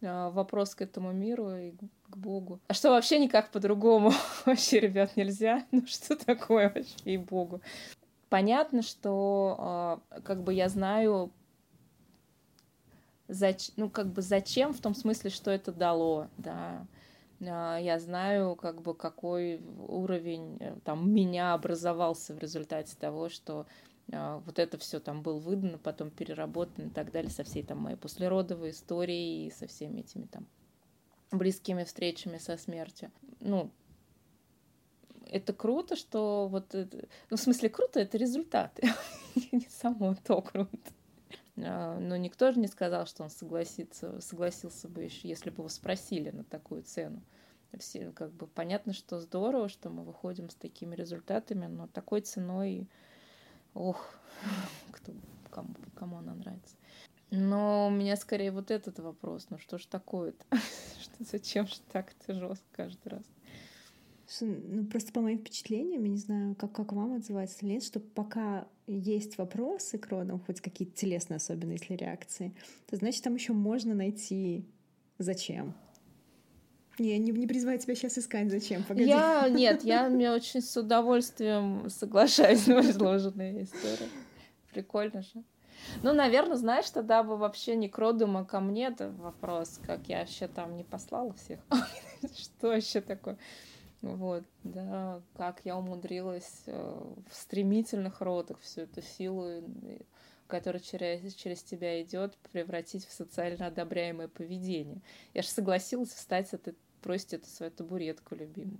вопрос к этому миру и к Богу. А что вообще никак по-другому? вообще, ребят, нельзя? Ну что такое вообще и Богу? Понятно, что э, как бы я знаю, зач... ну как бы зачем, в том смысле, что это дало, да. Э, я знаю, как бы какой уровень э, там меня образовался в результате того, что а, вот это все там было выдано, потом переработано и так далее, со всей там моей послеродовой историей и со всеми этими там близкими встречами со смертью. Ну, это круто, что вот это... Ну, в смысле, круто — это результаты, не само то круто. А, но никто же не сказал, что он согласится, согласился бы еще, если бы его спросили на такую цену. Все, как бы понятно, что здорово, что мы выходим с такими результатами, но такой ценой ох, кто, кому, кому она нравится. Но у меня скорее вот этот вопрос, ну что ж такое-то? что, зачем же так это жестко каждый раз? Ну, просто по моим впечатлениям, я не знаю, как, как вам отзывается нет, что пока есть вопросы к родам, хоть какие-то телесные, особенно если реакции, то значит, там еще можно найти зачем. Не, не, не призываю тебя сейчас искать, зачем, погоди. Я, нет, я мне очень с удовольствием соглашаюсь на изложенные истории. Прикольно же. Ну, наверное, знаешь, тогда бы вообще не к родам, а ко мне это вопрос, как я вообще там не послала всех. Что вообще такое? Вот, да, как я умудрилась э, в стремительных родах всю эту силу, э, которая через, через тебя идет, превратить в социально одобряемое поведение. Я же согласилась встать, это, бросить эту свою табуретку любимую.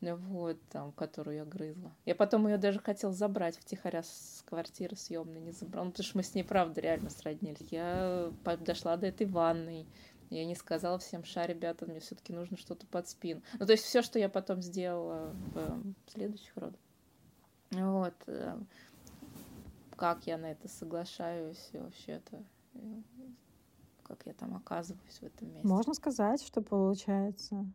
Вот, там, которую я грызла. Я потом ее даже хотела забрать втихаря с квартиры съемной, не забрала, ну, потому что мы с ней, правда, реально сроднились. Я дошла до этой ванной, я не сказала всем, ша, ребята, мне все-таки нужно что-то под спину. Ну, то есть все, что я потом сделала в следующих родах. Вот. Э, как я на это соглашаюсь и вообще это как я там оказываюсь в этом месте. Можно сказать, что получается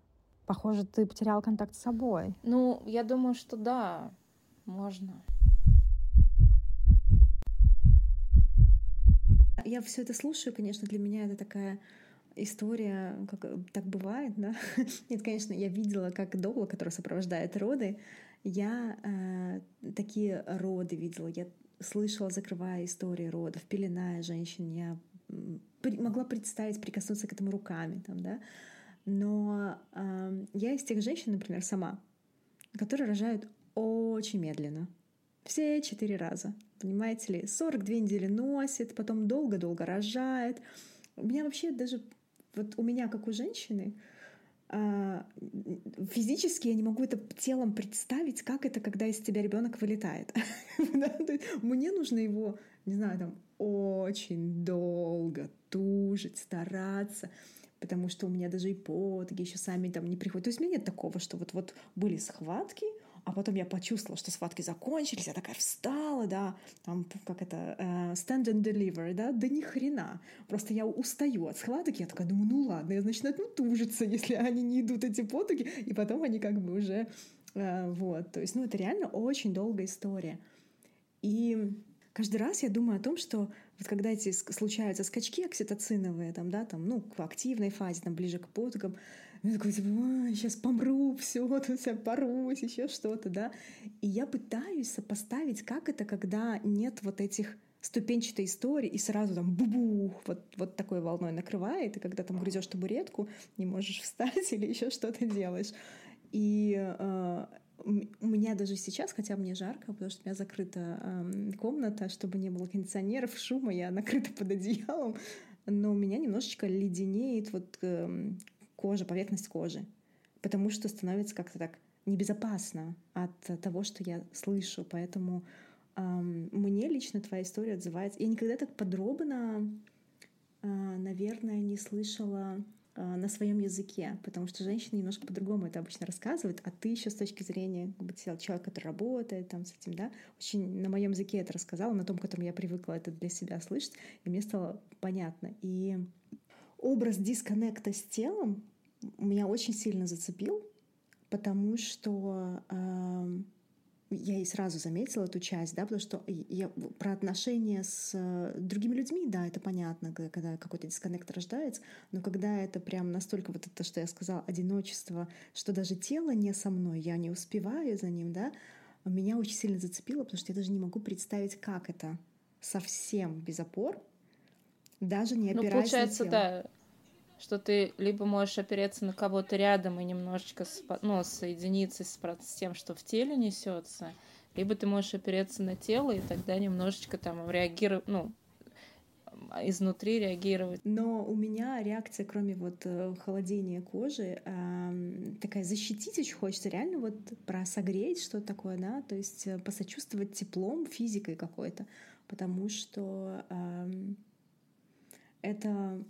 Похоже, ты потерял контакт с собой. Ну, я думаю, что да, можно. Я все это слушаю, конечно, для меня это такая история, как так бывает, да. Нет, конечно, я видела, как доула, которая сопровождает роды, я э, такие роды видела, я слышала, закрывая истории родов, пеленая женщин, я могла представить, прикоснуться к этому руками, там, да. Но э, я из тех женщин, например, сама, которые рожают очень медленно. Все четыре раза. Понимаете ли, 42 недели носит, потом долго-долго рожает. У меня вообще даже, вот у меня, как у женщины, а, физически я не могу это телом представить, как это, когда из тебя ребенок вылетает. Мне нужно его, не знаю, там очень долго тужить, стараться потому что у меня даже и подги еще сами там не приходят. То есть у меня нет такого, что вот-вот были схватки, а потом я почувствовала, что схватки закончились, я такая встала, да, там, как это, uh, stand and deliver, да, да ни хрена. Просто я устаю от схваток, я такая думаю, ну ладно, я, значит, начну тужиться, если они не идут, эти потуги, и потом они как бы уже, uh, вот, то есть, ну, это реально очень долгая история. И каждый раз я думаю о том, что вот когда эти случаются скачки окситоциновые, там, да, там, ну, в активной фазе, там, ближе к потугам, я такой, типа, сейчас помру, все, тут вся порвусь, еще что-то, да. И я пытаюсь сопоставить, как это, когда нет вот этих ступенчатой истории, и сразу там бу-бух, вот, вот такой волной накрывает, и когда там грызешь табуретку, не можешь встать или еще что-то делаешь. И э, у меня даже сейчас, хотя мне жарко, потому что у меня закрыта э, комната, чтобы не было кондиционеров, шума, я накрыта под одеялом, но у меня немножечко леденеет вот э, кожа, поверхность кожи, потому что становится как-то так небезопасно от того, что я слышу, поэтому э, мне лично твоя история отзывается. Я никогда так подробно, э, наверное, не слышала на своем языке, потому что женщины немножко по-другому это обычно рассказывают, а ты еще с точки зрения как бы, человека, который работает там с этим, да, очень на моем языке это рассказала, на том, котором я привыкла это для себя слышать, и мне стало понятно. И образ дисконнекта с телом меня очень сильно зацепил, потому что э, я и сразу заметила эту часть, да, потому что я про отношения с э, другими людьми, да, это понятно, когда какой-то дисконнект рождается, но когда это прям настолько вот это, что я сказала, одиночество, что даже тело не со мной, я не успеваю за ним, да, меня очень сильно зацепило, потому что я даже не могу представить, как это совсем без опор, даже не ну, опираясь ну, получается, на тело. да, что ты либо можешь опереться на кого-то рядом и немножечко ну, соединиться с, с тем, что в теле несется, либо ты можешь опереться на тело и тогда немножечко там реагировать, ну, изнутри реагировать. Но у меня реакция, кроме вот э, холодения кожи, такая защитить очень хочется, реально вот про согреть что-то такое, да, то есть э, посочувствовать теплом, физикой какой-то, потому что это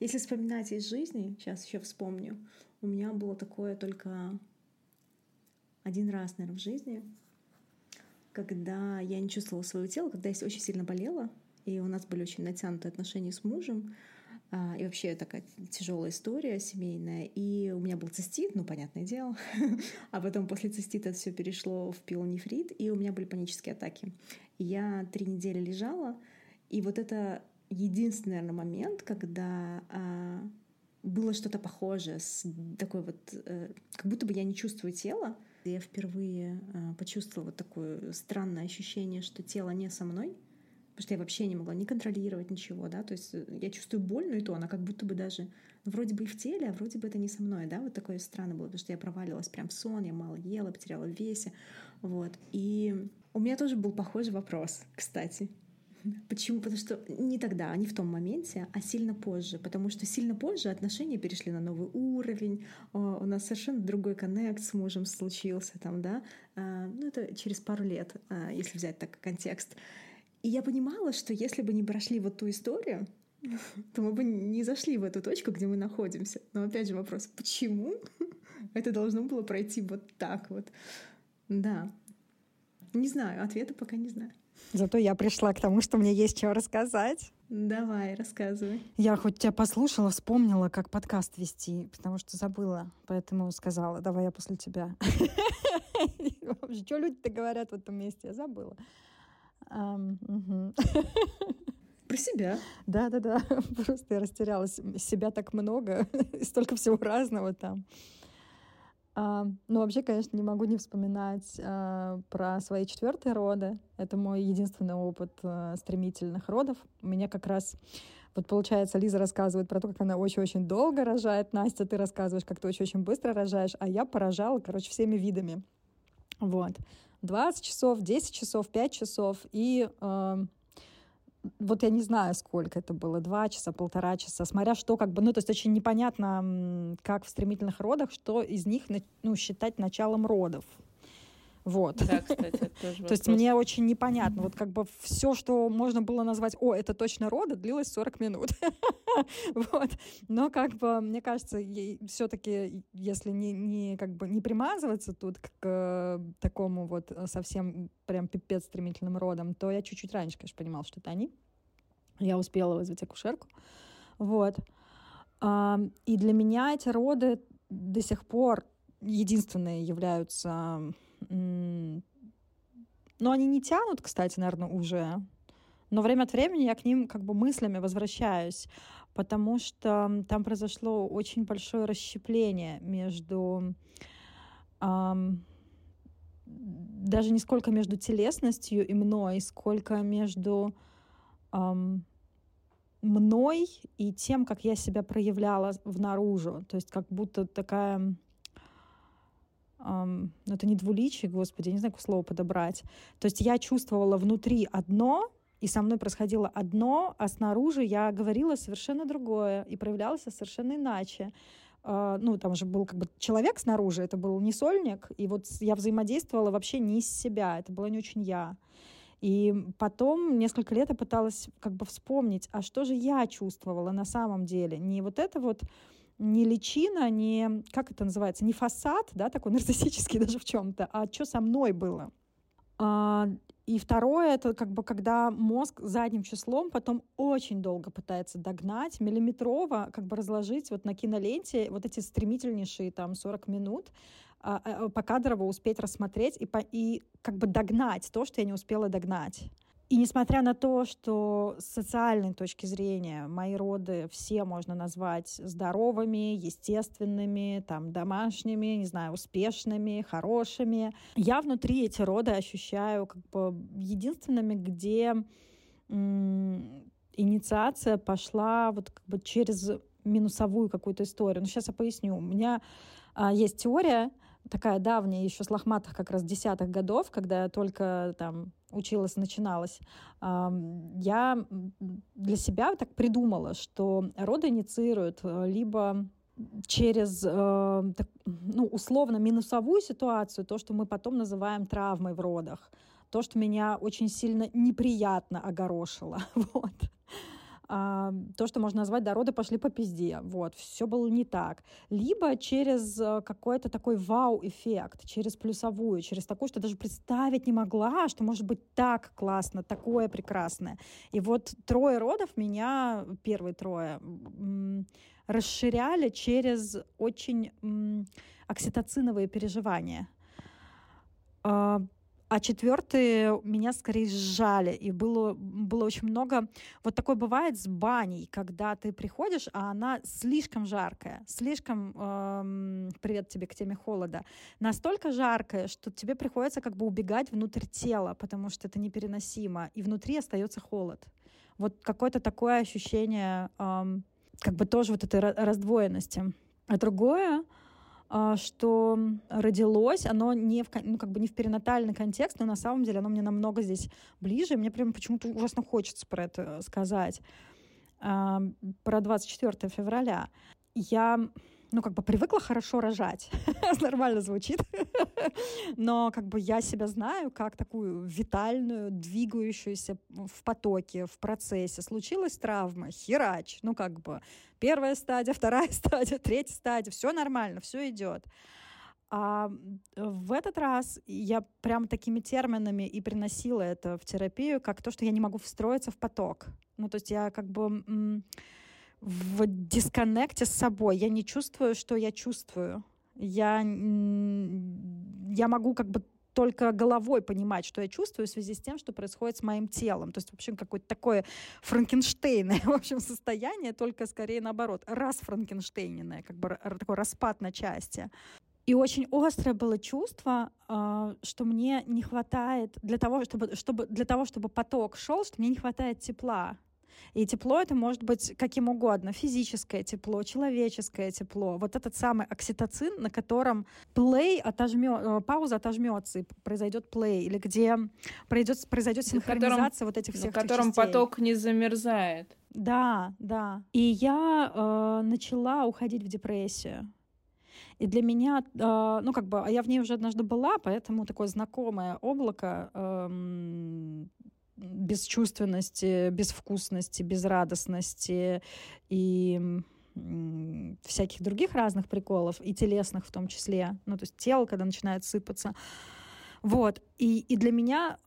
если вспоминать из жизни, сейчас еще вспомню, у меня было такое только один раз, наверное, в жизни, когда я не чувствовала своего тела, когда я очень сильно болела, и у нас были очень натянутые отношения с мужем, а, и вообще такая тяжелая история семейная. И у меня был цистит, ну, понятное дело. а потом после цистита все перешло в пилонефрит, и у меня были панические атаки. Я три недели лежала, и вот это единственный, наверное, момент, когда а, было что-то похожее с такой вот, а, как будто бы я не чувствую тело. Я впервые а, почувствовала вот такое странное ощущение, что тело не со мной, потому что я вообще не могла не контролировать ничего, да, то есть э, я чувствую боль, но и то она как будто бы даже ну, вроде бы и в теле, а вроде бы это не со мной, да, вот такое странно было, потому что я проваливалась прям в сон, я мало ела, потеряла в весе, вот, и у меня тоже был похожий вопрос, кстати, Почему? Потому что не тогда, не в том моменте, а сильно позже. Потому что сильно позже отношения перешли на новый уровень, у нас совершенно другой коннект с мужем случился там, да. А, ну, это через пару лет, а, если взять так контекст. И я понимала, что если бы не прошли вот ту историю, то мы бы не зашли в эту точку, где мы находимся. Но опять же вопрос, почему это должно было пройти вот так вот? Да. Не знаю, ответа пока не знаю. Зато я пришла к тому, что мне есть что рассказать. Давай, рассказывай. Я хоть тебя послушала, вспомнила, как подкаст вести, потому что забыла, поэтому сказала, давай я после тебя. Что люди-то говорят в этом месте? Я забыла. Про себя. Да-да-да, просто я растерялась. Себя так много, столько всего разного там. А, ну, вообще, конечно, не могу не вспоминать а, про свои четвертые роды. Это мой единственный опыт а, стремительных родов. У меня как раз вот получается, Лиза рассказывает про то, как она очень-очень долго рожает. Настя, ты рассказываешь, как ты очень-очень быстро рожаешь, а я поражала, короче, всеми видами. Вот. 20 часов, 10 часов, 5 часов. И э, вот я не знаю, сколько это было, два часа, полтора часа, смотря что как бы, ну, то есть очень непонятно, как в стремительных родах, что из них, ну, считать началом родов. Вот. Да, кстати, это тоже То есть мне очень непонятно. Вот как бы все, что можно было назвать, о, это точно роды, длилось 40 минут. вот. Но как бы, мне кажется, все-таки, если не, не, как бы не примазываться тут к, к такому вот совсем прям пипец стремительным родам, то я чуть-чуть раньше, конечно, понимала, что это они. Я успела вызвать акушерку. Вот. И для меня эти роды до сих пор единственные являются но они не тянут, кстати, наверное, уже. Но время от времени я к ним как бы мыслями возвращаюсь, потому что там произошло очень большое расщепление между эм, даже не сколько между телесностью и мной, сколько между эм, мной и тем, как я себя проявляла в наружу. То есть как будто такая Um, это не двуличие, господи, я не знаю, какое слово подобрать. То есть я чувствовала внутри одно, и со мной происходило одно, а снаружи я говорила совершенно другое и проявлялась совершенно иначе. Uh, ну, там же был как бы человек снаружи, это был не сольник, и вот я взаимодействовала вообще не из себя, это было не очень я. И потом несколько лет я пыталась как бы вспомнить, а что же я чувствовала на самом деле? Не вот это вот не личина, не, как это называется, не фасад, да, такой нарциссический даже в чем-то, а что со мной было. А, и второе, это как бы когда мозг задним числом потом очень долго пытается догнать, миллиметрово как бы разложить вот на киноленте вот эти стремительнейшие там 40 минут, а, а, покадрово успеть рассмотреть и, по, и как бы догнать то, что я не успела догнать. И несмотря на то, что с социальной точки зрения мои роды все можно назвать здоровыми, естественными, там, домашними, не знаю, успешными, хорошими, я внутри эти роды ощущаю как бы единственными, где инициация пошла вот как бы через минусовую какую-то историю. Ну, сейчас я поясню. У меня а, есть теория, такая давняя, еще с лохматых как раз десятых годов, когда я только там училась, начиналась, я для себя так придумала, что роды инициируют э, либо через э, ну, условно минусовую ситуацию, то, что мы потом называем травмой в родах, то, что меня очень сильно неприятно огорошило. Вот а, то, что можно назвать «да, роды пошли по пизде». Вот, все было не так. Либо через э, какой-то такой вау-эффект, через плюсовую, через такую, что даже представить не могла, что может быть так классно, такое прекрасное. И вот трое родов меня, первые трое, расширяли через очень окситоциновые переживания. А, четвертые меня скорее сжали. И было, было очень много... Вот такое бывает с баней, когда ты приходишь, а она слишком жаркая, слишком... Эм, привет тебе к теме холода. Настолько жаркая, что тебе приходится как бы убегать внутрь тела, потому что это непереносимо. И внутри остается холод. Вот какое-то такое ощущение эм, как бы тоже вот этой раздвоенности. А другое что родилось, оно не в, ну, как бы не в перинатальный контекст, но на самом деле оно мне намного здесь ближе, мне прям почему-то ужасно хочется про это сказать. А, про 24 февраля. Я ну, как бы привыкла хорошо рожать. Нормально звучит. Но как бы я себя знаю как такую витальную, двигающуюся в потоке, в процессе. Случилась травма, херач. Ну, как бы первая стадия, вторая стадия, третья стадия. Все нормально, все идет. А в этот раз я прям такими терминами и приносила это в терапию, как то, что я не могу встроиться в поток. Ну, то есть я как бы в дисконнекте с собой. Я не чувствую, что я чувствую. Я, я могу как бы только головой понимать, что я чувствую в связи с тем, что происходит с моим телом. То есть, в общем, какое-то такое франкенштейное, в общем, состояние, только скорее наоборот, раз франкенштейненное, как бы такой распад на части. И очень острое было чувство, а, что мне не хватает для того, чтобы, чтобы, для того, чтобы поток шел, что мне не хватает тепла. И тепло это может быть каким угодно. Физическое тепло, человеческое тепло. Вот этот самый окситоцин, на котором плей отожмет, э, пауза отожмется и произойдет плей, или где произойдет, произойдет синхронизация котором, вот этих всех На котором частей. поток не замерзает. Да, да. И я э, начала уходить в депрессию. И для меня, э, ну, как бы, а я в ней уже однажды была, поэтому такое знакомое облако э, бесчувственности, безвкусности, безрадостности и всяких других разных приколов, и телесных в том числе. Ну, то есть тело, когда начинает сыпаться. Вот. И, и для меня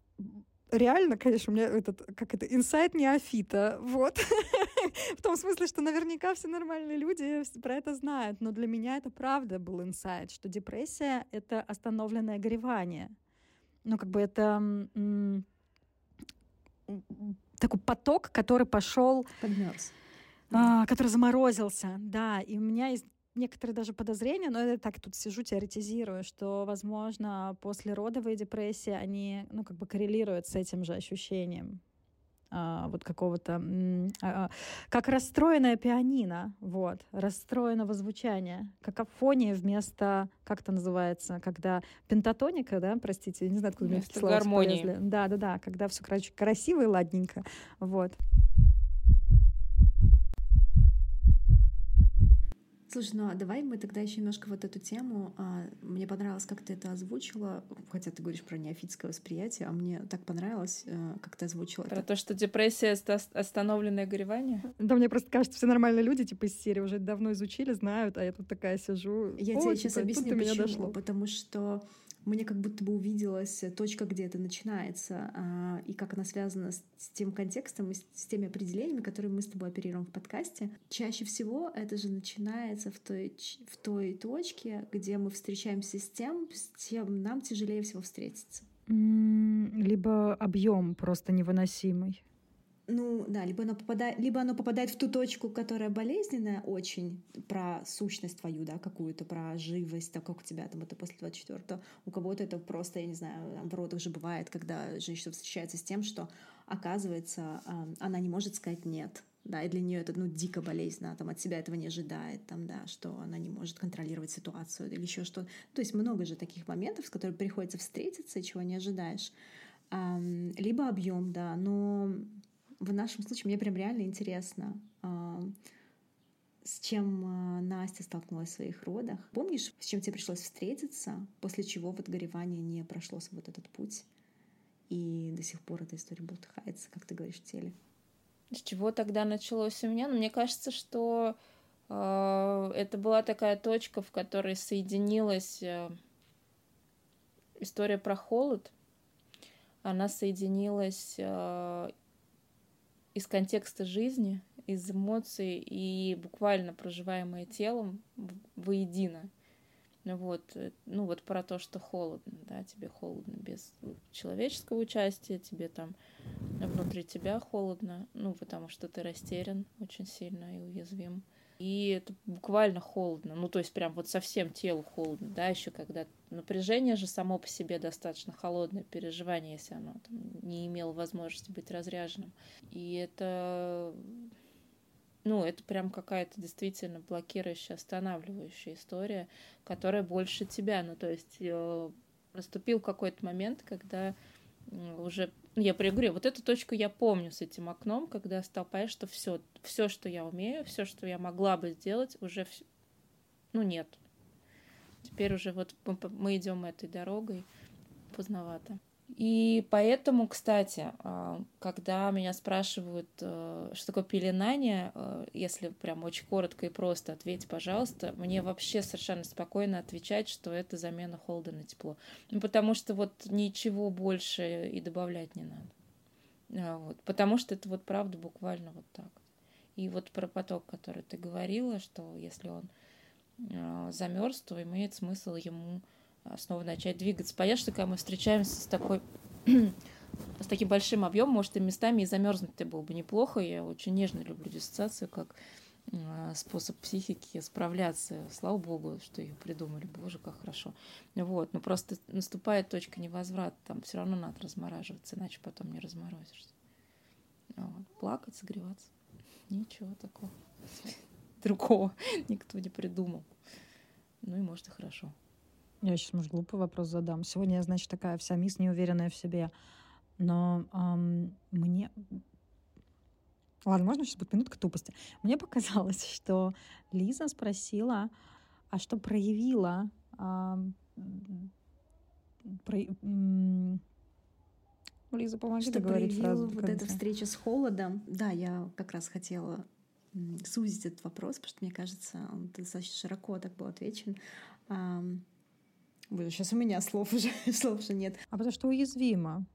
реально, конечно, у меня этот, как это, инсайт неофита, вот. В том смысле, что наверняка все нормальные люди про это знают, но для меня это правда был инсайт, что депрессия — это остановленное горевание. Ну, как бы это такой поток, который пошел... А, который заморозился, да. И у меня есть некоторые даже подозрения, но я так тут сижу, теоретизирую, что, возможно, после родовой депрессии они, ну, как бы коррелируют с этим же ощущением а, вот какого-то, а, как расстроенное пианино, вот, расстроенного звучания, какофония вместо, как это называется, когда пентатоника, да, простите, я не знаю, откуда мне это гармонии. Да, да, да, когда все, короче, красиво и ладненько, вот. Слушай, ну а давай мы тогда еще немножко вот эту тему. А, мне понравилось, как ты это озвучила, хотя ты говоришь про неофитское восприятие, а мне так понравилось, э, как ты озвучила. Про это. то, что депрессия — это остановленное горевание? Да, мне просто кажется, все нормальные люди, типа из серии уже давно изучили, знают, а я тут такая сижу. Я тебе сейчас типа, объясню, почему. Дошло. Потому что мне как будто бы увиделась точка, где это начинается, а, и как она связана с, тем контекстом и с теми определениями, которые мы с тобой оперируем в подкасте. Чаще всего это же начинается в той, в той точке, где мы встречаемся с тем, с тем нам тяжелее всего встретиться. Либо объем просто невыносимый ну да, либо оно попадает, либо оно попадает в ту точку, которая болезненная очень, про сущность твою, да, какую-то, про живость, так как у тебя там это после 24 у кого-то это просто, я не знаю, в родах же бывает, когда женщина встречается с тем, что оказывается, она не может сказать нет, да, и для нее это, ну, дико болезненно, там от себя этого не ожидает, там, да, что она не может контролировать ситуацию или еще что. То есть много же таких моментов, с которыми приходится встретиться, чего не ожидаешь. Либо объем, да, но в нашем случае мне прям реально интересно, а, с чем а, Настя столкнулась в своих родах. Помнишь, с чем тебе пришлось встретиться, после чего вот горевание не прошло вот этот путь, и до сих пор эта история болтыхается, как ты говоришь, в теле? С чего тогда началось у меня? Ну, мне кажется, что э, это была такая точка, в которой соединилась э, история про холод. Она соединилась э, из контекста жизни, из эмоций и буквально проживаемое телом воедино. Вот, э, ну вот про то, что холодно, да, тебе холодно без человеческого участия, тебе там внутри тебя холодно, ну потому что ты растерян очень сильно и уязвим. И это буквально холодно, ну то есть прям вот совсем телу холодно, да, еще когда напряжение же само по себе достаточно холодное переживание, если оно там, не имело возможности быть разряженным. И это ну, это прям какая-то действительно блокирующая, останавливающая история, которая больше тебя. Ну, то есть э, наступил какой-то момент, когда уже ну, я говорю, вот эту точку я помню с этим окном, когда стал понять, что все, все, что я умею, все, что я могла бы сделать, уже, ну, нет. Теперь уже вот мы идем этой дорогой поздновато. И поэтому, кстати, а, когда меня спрашивают, э, что такое пеленание, э, если прям очень коротко и просто ответь, пожалуйста, мне вообще совершенно спокойно отвечать, что это замена холода на тепло. Ну, потому что вот ничего больше и добавлять не надо. А, вот. Потому что это вот правда буквально вот так. И вот про поток, который ты говорила, что если он а, замерз, то имеет смысл ему снова начать двигаться. Понятно, что когда мы встречаемся с такой с таким большим объемом, может, и местами и замерзнуть было бы неплохо. Я очень нежно люблю диссоциацию как а, способ психики справляться. Слава богу, что ее придумали. Боже, как хорошо. Вот. Но просто наступает точка невозврата. Там все равно надо размораживаться, иначе потом не разморозишься. Вот. Плакать, согреваться. Ничего такого. Другого никто не придумал. Ну и может и хорошо. Я сейчас, может, глупый вопрос задам. Сегодня я, значит, такая вся мисс, неуверенная в себе. Но эм, мне... Ладно, можно сейчас будет минутка тупости. Мне показалось, что Лиза спросила, а что проявила... Эм, про, Лиза, помоги что договорить фразу. вот эта встреча с холодом. Да, я как раз хотела сузить этот вопрос, потому что, мне кажется, он достаточно широко так был отвечен. Боже, сейчас у меня слов уже, слов уже нет. А потому что уязвимо.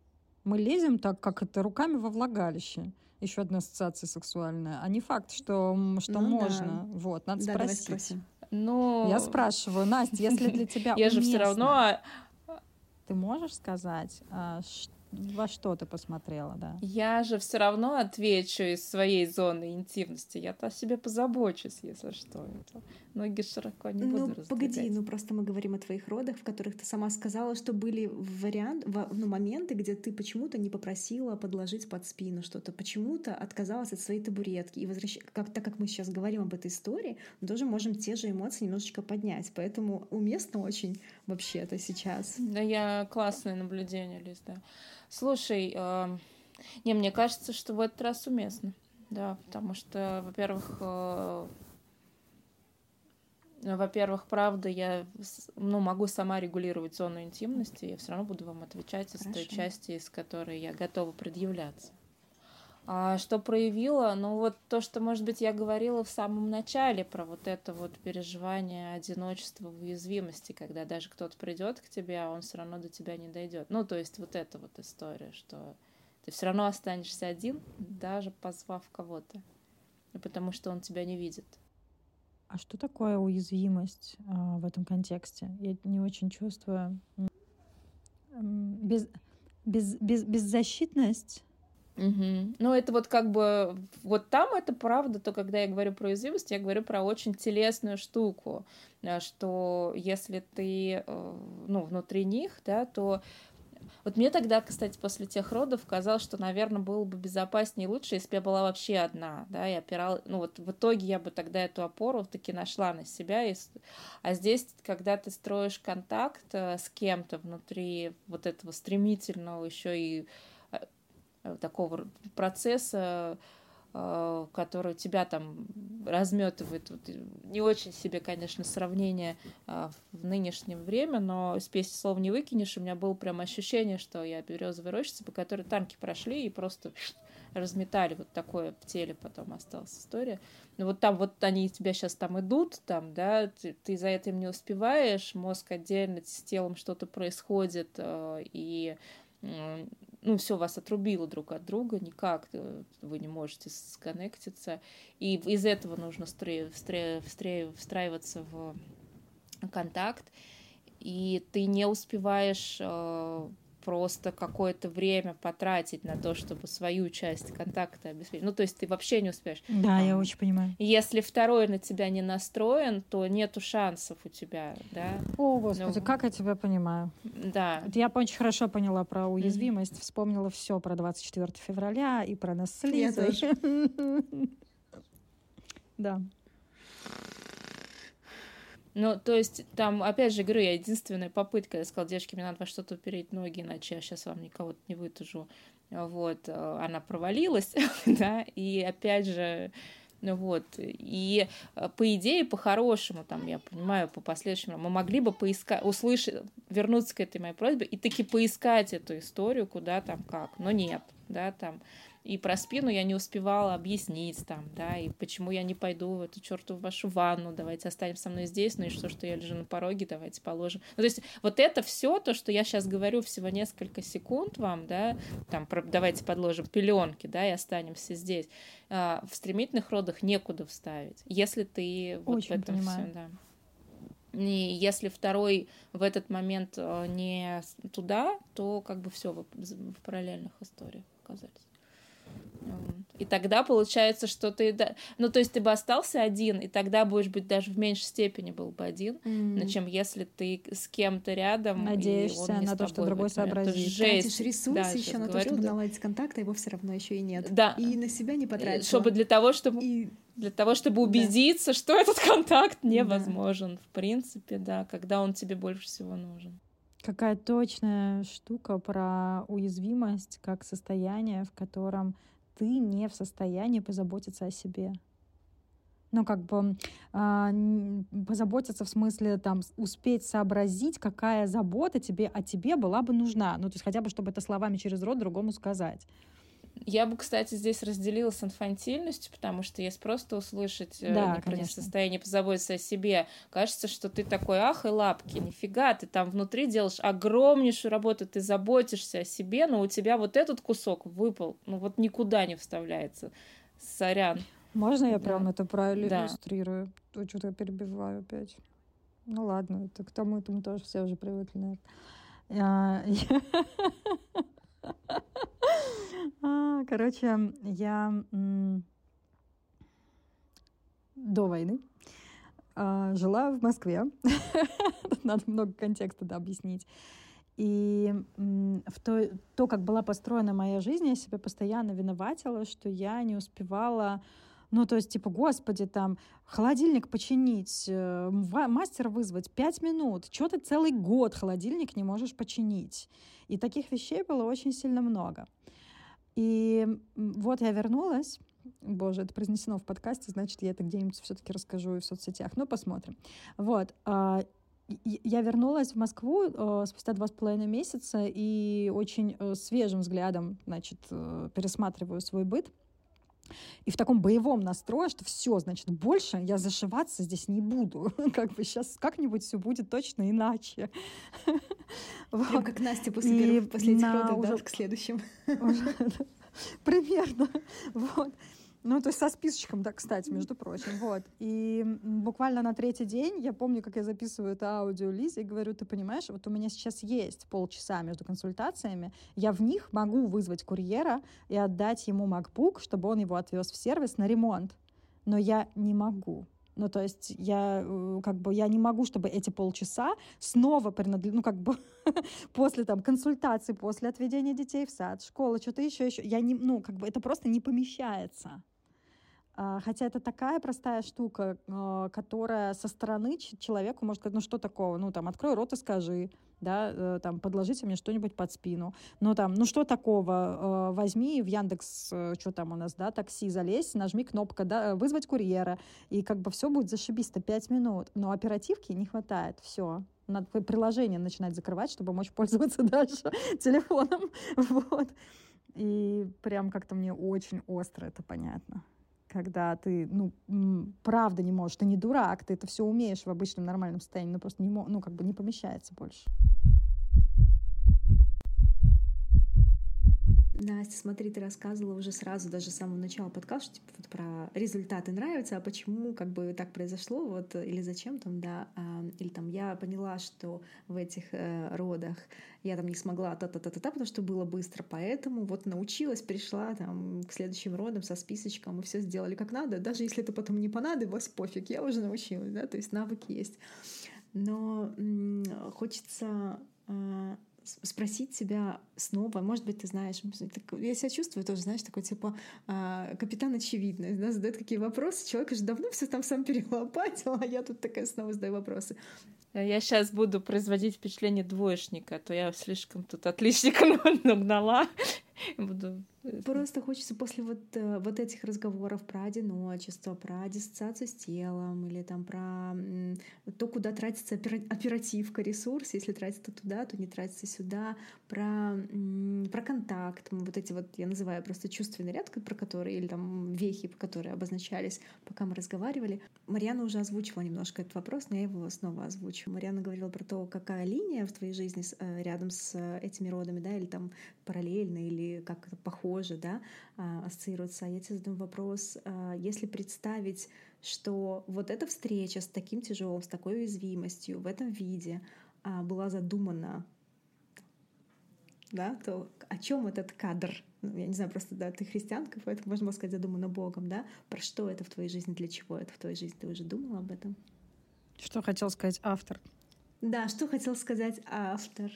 Мы лезем так, как это, руками во влагалище. Еще одна ассоциация сексуальная. А не факт, что, что ну, можно. Да. Вот, надо да, спросить. Но... Я спрашиваю, Настя, если для тебя Я же все равно... Ты можешь сказать, а, во что ты посмотрела, да? Я же все равно отвечу из своей зоны интимности. Я-то о себе позабочусь, если что. Это ноги широко не ну, буду погоди, ну просто мы говорим о твоих родах, в которых ты сама сказала, что были вариант, ну, моменты, где ты почему-то не попросила подложить под спину что-то, почему-то отказалась от своей табуретки. И возвращ... как, так как мы сейчас говорим об этой истории, мы тоже можем те же эмоции немножечко поднять. Поэтому уместно очень вообще-то сейчас. Да, я классное наблюдение, Лиз, да. Слушай, э, не, мне кажется, что в этот раз уместно. Да, потому что, во-первых, э, во-первых, правда, я ну, могу сама регулировать зону интимности, я все равно буду вам отвечать из той части, из которой я готова предъявляться. А что проявила? Ну вот то, что, может быть, я говорила в самом начале про вот это вот переживание одиночества уязвимости, когда даже кто-то придет к тебе, а он все равно до тебя не дойдет. Ну, то есть вот эта вот история, что ты все равно останешься один, даже позвав кого-то, потому что он тебя не видит. А что такое уязвимость а, в этом контексте? Я не очень чувствую. Без, без, без, беззащитность Угу. Ну, это вот как бы, вот там это правда, то когда я говорю про уязвимость, я говорю про очень телесную штуку, э, что если ты, э, ну, внутри них, да, то вот мне тогда, кстати, после тех родов казалось, что, наверное, было бы безопаснее и лучше, если бы я была вообще одна, да, и опирала, ну вот в итоге я бы тогда эту опору таки нашла на себя, и... а здесь, когда ты строишь контакт э, с кем-то внутри вот этого стремительного еще и такого процесса, э, который тебя там разметывает. Вот, не очень себе, конечно, сравнение э, в нынешнее время, но с песни слов не выкинешь. У меня было прям ощущение, что я березовая рощица, по которой танки прошли и просто разметали. Вот такое в теле потом осталась история. Ну вот там вот они тебя сейчас там идут, там, да, ты, ты за этим не успеваешь, мозг отдельно с телом что-то происходит, и ну, все вас отрубило друг от друга, никак э, вы не можете сконнектиться. И из этого нужно встраиваться в контакт, и ты не успеваешь э, просто какое-то время потратить на то, чтобы свою часть контакта обеспечить. Ну, то есть ты вообще не успеешь. Да, я очень понимаю. Если второй на тебя не настроен, то нету шансов у тебя, да. О, Господи, ну, как я тебя понимаю. Да. Я очень хорошо поняла про уязвимость, mm-hmm. вспомнила все про 24 февраля и про нас с Лизой. Да. Ну, то есть, там, опять же, говорю, я единственная попытка, я сказала, девочки, мне надо во что-то упереть ноги, иначе я сейчас вам никого не вытужу. Вот, э, она провалилась, да, и опять же, ну вот, и э, по идее, по-хорошему, там, я понимаю, по последующему, мы могли бы поискать, услышать, вернуться к этой моей просьбе и таки поискать эту историю, куда там как, но нет, да, там, и про спину я не успевала объяснить там, да, и почему я не пойду в эту чертову вашу ванну, давайте останемся со мной здесь, ну и что, что я лежу на пороге, давайте положим. Ну, то есть вот это все то, что я сейчас говорю всего несколько секунд вам, да, там, про, давайте подложим пеленки, да, и останемся здесь. А, в стремительных родах некуда вставить, если ты вот Очень в этом понимаю. все, да. И если второй в этот момент э, не туда, то как бы все в, в параллельных историях оказались. И тогда получается, что ты... Ну, то есть ты бы остался один, и тогда будешь быть даже в меньшей степени был бы один, mm-hmm. чем если ты с кем-то рядом. Надеешься на то, что другой сообразит. Жесть. Тратишь ресурсы да, еще на говорю, то, чтобы да. наладить контакт, а его все равно еще и нет. Да. И на себя не потратить. Чтобы для того, чтобы... И... Для того, чтобы убедиться, да. что этот контакт невозможен, да. в принципе, да, когда он тебе больше всего нужен. Какая точная штука про уязвимость как состояние, в котором ты не в состоянии позаботиться о себе. Ну, как бы э, позаботиться в смысле там успеть сообразить, какая забота тебе о тебе была бы нужна. Ну, то есть хотя бы, чтобы это словами через рот другому сказать. Я бы, кстати, здесь разделила с инфантильностью, потому что если просто услышать э, да, про состояние позаботиться о себе, кажется, что ты такой ах и лапки, нифига, ты там внутри делаешь огромнейшую работу, ты заботишься о себе, но у тебя вот этот кусок выпал, ну вот никуда не вставляется. Сорян. Можно я да. прям это правильно да. иллюстрирую? То что-то перебиваю опять. Ну ладно, это к тому этому тоже все уже привыкли, наверное. А, короче, я до войны а, жила в Москве. Надо много контекста да, объяснить. И в то, то, как была построена моя жизнь, я себя постоянно виноватила, что я не успевала ну, то есть, типа, господи, там, холодильник починить, э, мастера вызвать, пять минут. Чего ты целый год холодильник не можешь починить? И таких вещей было очень сильно много. И вот я вернулась. Боже, это произнесено в подкасте, значит, я это где-нибудь все-таки расскажу и в соцсетях. Ну, посмотрим. Вот. А, я вернулась в Москву э, спустя два с половиной месяца и очень э, свежим взглядом, значит, пересматриваю свой быт и в таком боевом настрое, что все, значит, больше я зашиваться здесь не буду. Как бы сейчас как-нибудь все будет точно иначе. Прям как Настя после первых, последних родов, да, к следующим. Примерно. Вот. Ну, то есть со списочком, да, кстати, между прочим. Вот. И буквально на третий день я помню, как я записываю это аудио Лизе и говорю, ты понимаешь, вот у меня сейчас есть полчаса между консультациями, я в них могу вызвать курьера и отдать ему MacBook, чтобы он его отвез в сервис на ремонт. Но я не могу. Ну, то есть я э, как бы я не могу, чтобы эти полчаса снова принадлежали, ну, как бы после там консультации, после отведения детей в сад, школы, что-то еще, еще. Я не, ну, как бы это просто не помещается. А, хотя это такая простая штука, а, которая со стороны человеку может сказать, ну что такого, ну там открой рот и скажи, да, э, там подложите мне что-нибудь под спину, ну там, ну что такого, а, возьми в Яндекс, э, что там у нас, да, такси залезь, нажми кнопка, да, вызвать курьера, и как бы все будет зашибись-то пять минут, но оперативки не хватает, все, надо приложение начинать закрывать, чтобы мочь пользоваться дальше телефоном, вот. И прям как-то мне очень остро это понятно когда ты, ну, правда не можешь, ты не дурак, ты это все умеешь в обычном нормальном состоянии, но просто не, ну, как бы не помещается больше. Настя, смотри, ты рассказывала уже сразу, даже с самого начала подкаста, типа вот про результаты нравятся, а почему как бы так произошло, вот, или зачем там, да, а, или там я поняла, что в этих э, родах я там не смогла та-та-та-та, потому что было быстро, поэтому вот научилась, пришла там к следующим родам со списочком, мы все сделали как надо, даже если это потом не понадобилось, пофиг, я уже научилась, да, то есть навык есть. Но м- хочется э, спросить себя снова, может быть, ты знаешь, я себя чувствую тоже, знаешь, такой типа а, капитан очевидность, да, задает какие вопросы, человек уже давно все там сам перелопатил, а я тут такая снова задаю вопросы. Я сейчас буду производить впечатление двоечника, а то я слишком тут отличника нагнала. Буду Просто хочется после вот, э, вот этих разговоров про одиночество, про диссоциацию с телом или там про то, куда тратится оперативка, ресурс, если тратится туда, то не тратится сюда, про, про контакт, вот эти вот, я называю просто чувственный ряд, про который, или там вехи, которые обозначались, пока мы разговаривали. Марьяна уже озвучивала немножко этот вопрос, но я его снова озвучу. Марьяна говорила про то, какая линия в твоей жизни э, рядом с э, этими родами, да, или там параллельно, или как это похоже тоже да, а, ассоциируется. Я тебе задам вопрос, а, если представить, что вот эта встреча с таким тяжелым, с такой уязвимостью в этом виде а, была задумана, да, то о чем этот кадр? Ну, я не знаю, просто да, ты христианка, поэтому можно сказать задумано Богом, да? Про что это в твоей жизни, для чего это в твоей жизни? Ты уже думала об этом? Что хотел сказать автор? Да, что хотел сказать автор?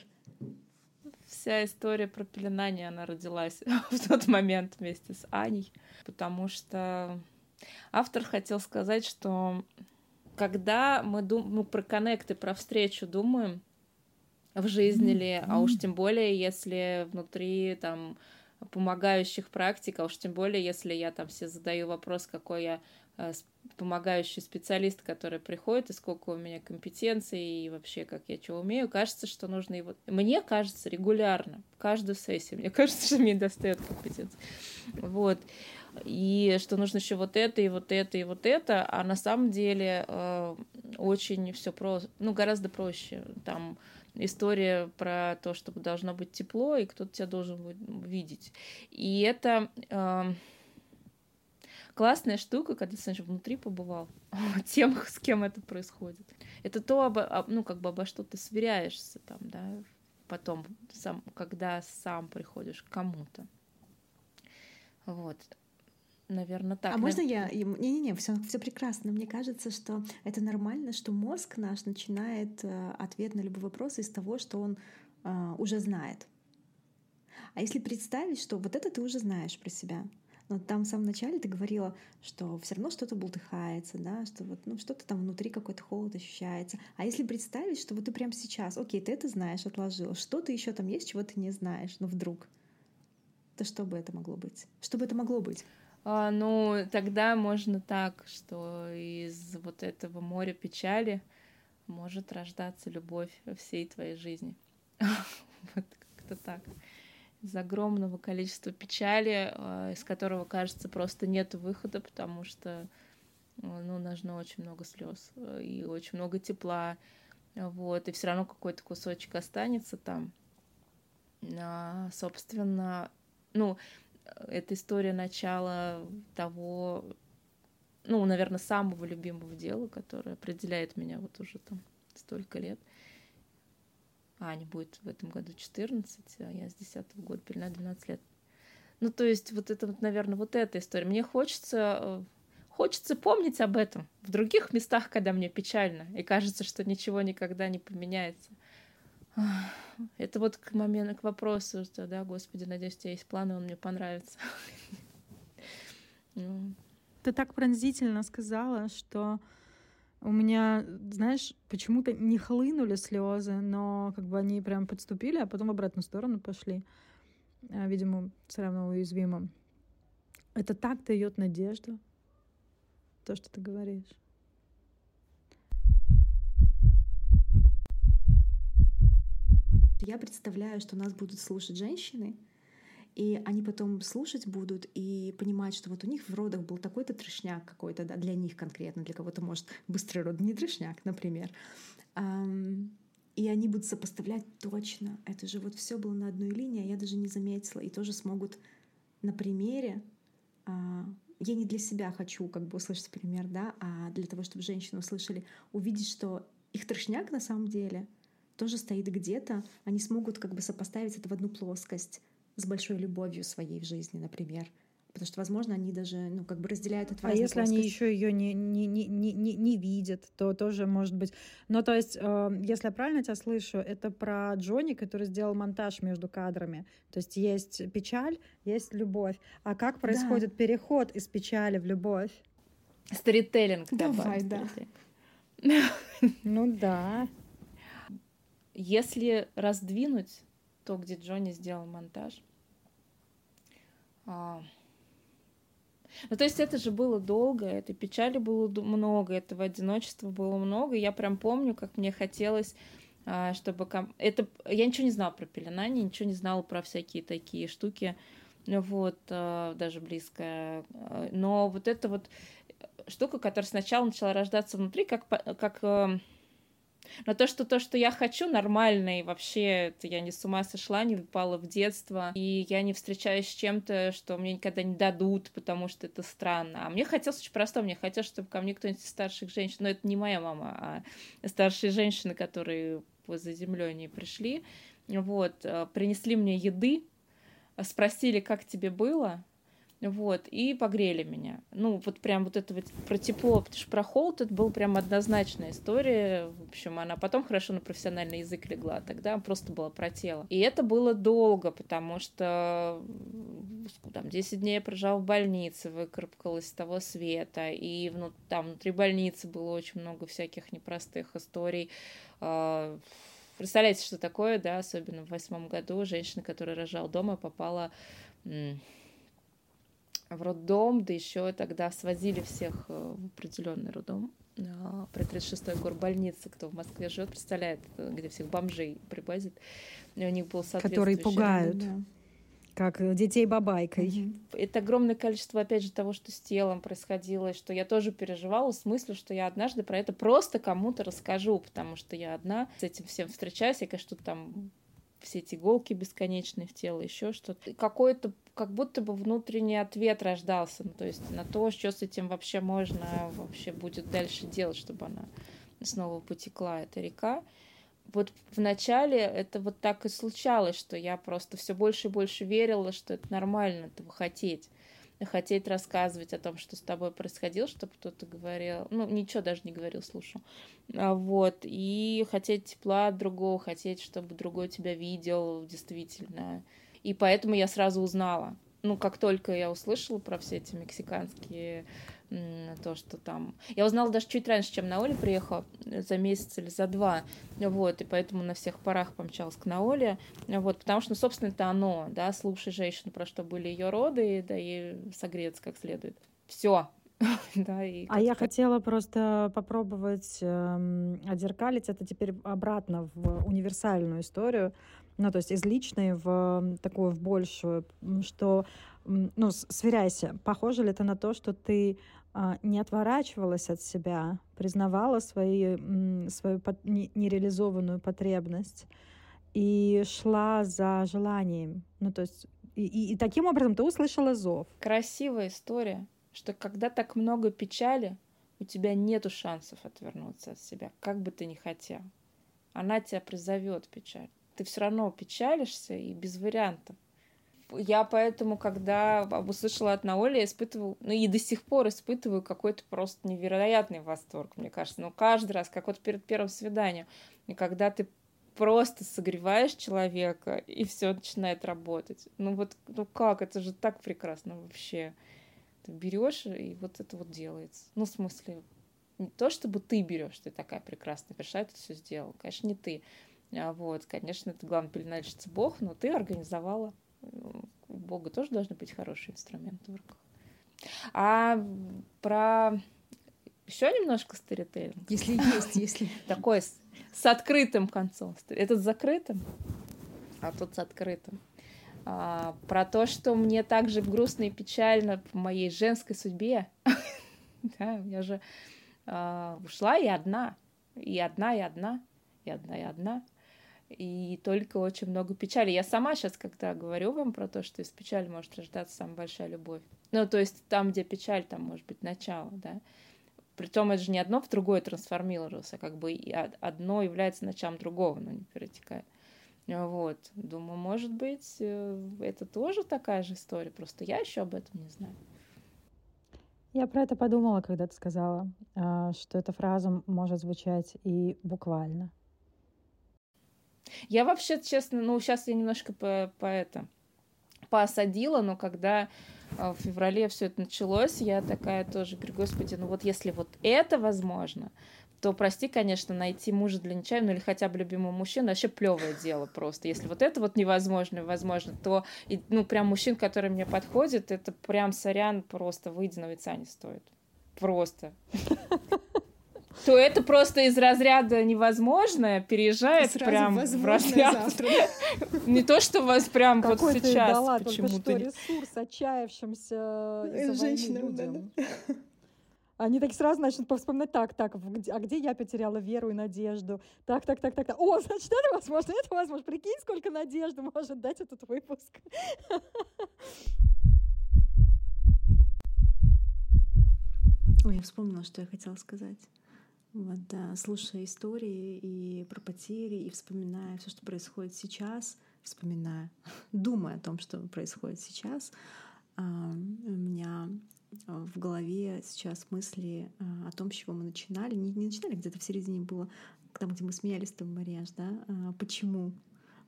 Вся история про пеленание, она родилась в тот момент вместе с Аней, потому что автор хотел сказать, что когда мы дум... ну, про коннекты, про встречу думаем в жизни ли, а уж тем более, если внутри там помогающих практик, а уж тем более, если я там все задаю вопрос, какой я помогающий специалист, который приходит, и сколько у меня компетенций, и вообще, как я что умею, кажется, что нужно его... Мне кажется, регулярно, каждую сессию, мне кажется, что мне достает компетенции. Вот. И что нужно еще вот это, и вот это, и вот это, а на самом деле э, очень все просто, ну, гораздо проще. Там история про то, чтобы должно быть тепло, и кто-то тебя должен будет видеть. И это... Э, классная штука, когда ты внутри побывал, тем, с кем это происходит. Это то, обо, ну, как бы обо что ты сверяешься там, да, потом, сам, когда сам приходишь к кому-то. Вот. Наверное, так. А можно я? Не-не-не, все, все прекрасно. Мне кажется, что это нормально, что мозг наш начинает э, ответ на любой вопрос из того, что он э, уже знает. А если представить, что вот это ты уже знаешь про себя, но там в самом начале ты говорила, что все равно что-то бултыхается, да, что вот ну, что-то там внутри какой-то холод ощущается. А если представить, что вот ты прямо сейчас, окей, ты это знаешь, отложила, что-то еще там есть, чего ты не знаешь, но вдруг, то что бы это могло быть? Что бы это могло быть? А, ну, тогда можно так, что из вот этого моря печали может рождаться любовь всей твоей жизни. Вот как-то так из огромного количества печали, а, из которого, кажется, просто нет выхода, потому что ну, нужно очень много слез э, и очень много тепла, вот, и все равно какой-то кусочек останется там. А, собственно, ну, это история начала того, ну, наверное, самого любимого дела, которое определяет меня вот уже там столько лет — Ане будет в этом году 14, а я с 10 -го года пелена 12 лет. Ну, то есть вот это вот, наверное, вот эта история. Мне хочется, э, хочется помнить об этом в других местах, когда мне печально, и кажется, что ничего никогда не поменяется. Это вот к моменту, к вопросу, что, да, Господи, надеюсь, у тебя есть планы, он мне понравится. Ну. Ты так пронзительно сказала, что у меня, знаешь, почему-то не хлынули слезы, но как бы они прям подступили, а потом в обратную сторону пошли. А, видимо, все равно уязвимо. Это так дает надежду, то, что ты говоришь. Я представляю, что нас будут слушать женщины, и они потом слушать будут и понимать, что вот у них в родах был такой-то трешняк какой-то, да, для них конкретно, для кого-то, может, быстрый род не трешняк, например. и они будут сопоставлять точно. Это же вот все было на одной линии, а я даже не заметила. И тоже смогут на примере а, я не для себя хочу как бы услышать пример, да, а для того, чтобы женщины услышали, увидеть, что их трешняк на самом деле тоже стоит где-то, они смогут как бы сопоставить это в одну плоскость с большой любовью своей в жизни, например. Потому что, возможно, они даже, ну, как бы разделяют это. А если плоскость. они еще ее не, не, не, не, не видят, то тоже может быть. Ну, то есть, э, если я правильно тебя слышу, это про Джонни, который сделал монтаж между кадрами. То есть есть печаль, есть любовь. А как происходит да. переход из печали в любовь? Сторителлинг. Давай, да. Ну да. Если раздвинуть то, где Джонни сделал монтаж, а, ну, то есть это же было долго, этой печали было много, этого одиночества было много. Я прям помню, как мне хотелось а, чтобы... Это... Я ничего не знала про пеленание, ничего не знала про всякие такие штуки, вот, а, даже близко. Но вот это вот штука, которая сначала начала рождаться внутри, как, как эм, но то, что то, что я хочу, нормально, и вообще это я не с ума сошла, не выпала в детство, и я не встречаюсь с чем-то, что мне никогда не дадут, потому что это странно. А мне хотелось очень просто, мне хотелось, чтобы ко мне кто-нибудь из старших женщин, но это не моя мама, а старшие женщины, которые по заземлению пришли, вот, э, принесли мне еды, спросили, как тебе было, вот, и погрели меня. Ну, вот прям вот это вот про тепло, потому что про холод это была прям однозначная история. В общем, она потом хорошо на профессиональный язык легла, тогда просто была про тело. И это было долго, потому что там 10 дней я прожила в больнице, выкарабкалась с того света, и ну, там внутри больницы было очень много всяких непростых историй. А, представляете, что такое, да, особенно в восьмом году женщина, которая рожала дома, попала в роддом, да еще тогда свозили всех э, в определенный роддом при 36-й горбольнице, кто в Москве живет, представляет, э, где всех бомжей привозят. И у них был Которые пугают. Да. Как детей бабайкой. Это огромное количество, опять же, того, что с телом происходило, и что я тоже переживала, в смысле, что я однажды про это просто кому-то расскажу, потому что я одна с этим всем встречаюсь, я, конечно, там все эти иголки бесконечные в тело, еще что-то. Какой-то как будто бы внутренний ответ рождался, ну, то есть на то, что с этим вообще можно вообще будет дальше делать, чтобы она снова потекла, эта река. Вот вначале это вот так и случалось, что я просто все больше и больше верила, что это нормально этого хотеть хотеть рассказывать о том, что с тобой происходило, чтобы кто-то говорил, ну, ничего даже не говорил, слушал, а, вот, и хотеть тепла от другого, хотеть, чтобы другой тебя видел, действительно, и поэтому я сразу узнала. Ну, как только я услышала про все эти мексиканские то, что там... Я узнала даже чуть раньше, чем на Оле приехала, за месяц или за два, вот, и поэтому на всех парах помчалась к Наоле, вот, потому что, ну, собственно, это оно, да, слушай женщину, про что были ее роды, да, и согреться как следует. Все, да, и а я хотела просто попробовать э, отзеркалить это теперь обратно в универсальную историю, ну, то есть из личной в такую, в большую, что, ну, сверяйся, похоже ли это на то, что ты а, не отворачивалась от себя, признавала свои, свою нереализованную потребность и шла за желанием. Ну, то есть и, и, и таким образом ты услышала зов. Красивая история, что когда так много печали, у тебя нету шансов отвернуться от себя, как бы ты ни хотел. Она тебя призовет печаль ты все равно печалишься и без вариантов. Я поэтому, когда услышала от Наоли, я испытываю, ну и до сих пор испытываю какой-то просто невероятный восторг, мне кажется. Ну, каждый раз, как вот перед первым свиданием. И когда ты просто согреваешь человека, и все начинает работать. Ну вот, ну как, это же так прекрасно вообще. Ты берешь, и вот это вот делается. Ну, в смысле, не то, чтобы ты берешь, ты такая прекрасная, пришла, это все сделал. Конечно, не ты. А вот, конечно, это главный пеленальщица Бог, но ты организовала. У Бога тоже должны быть хорошие инструменты в руках. А про еще немножко сторителлинг. Если есть, если. Такой с, с открытым концом. Этот с закрытым, а тот с открытым. А, про то, что мне также грустно и печально в моей женской судьбе. да, я же а, ушла и одна. И одна, и одна. и одна, и одна. И только очень много печали. Я сама сейчас, когда говорю вам про то, что из печали может рождаться самая большая любовь. Ну, то есть там, где печаль, там может быть начало, да. Притом это же не одно в другое трансформировалось, а как бы одно является началом другого, но не перетекает. Вот. Думаю, может быть, э, это тоже такая же история, просто я еще об этом не знаю. Я про это подумала, когда ты сказала, а, что эта фраза может звучать и буквально. Я вообще, честно, ну, сейчас я немножко по, по это поосадила, но когда а, в феврале все это началось, я такая тоже говорю, господи, ну вот если вот это возможно, то, прости, конечно, найти мужа для нечаянного или хотя бы любимого мужчину вообще плевое дело просто. Если вот это вот невозможно, возможно, то, и, ну, прям мужчин, который мне подходит, это прям сорян просто выйди на яйца не стоит. Просто. То это просто из разряда невозможное переезжает прям в разряд. Не то, что вас прям вот сейчас почему-то. ресурс отчаявшимся из-за людям. Они так сразу начнут вспоминать, так, так, а где я потеряла веру и надежду? Так, так, так, так, так. О, значит, это возможно, это возможно. Прикинь, сколько надежды может дать этот выпуск. Ой, я вспомнила, что я хотела сказать. Вот, да, слушая истории и про потери, и вспоминая все, что происходит сейчас, вспоминая, думая о том, что происходит сейчас, у меня в голове сейчас мысли э, о том, с чего мы начинали. Не, не начинали, где-то в середине было, там, где мы смеялись с тобой, Марьяш, да? А, почему?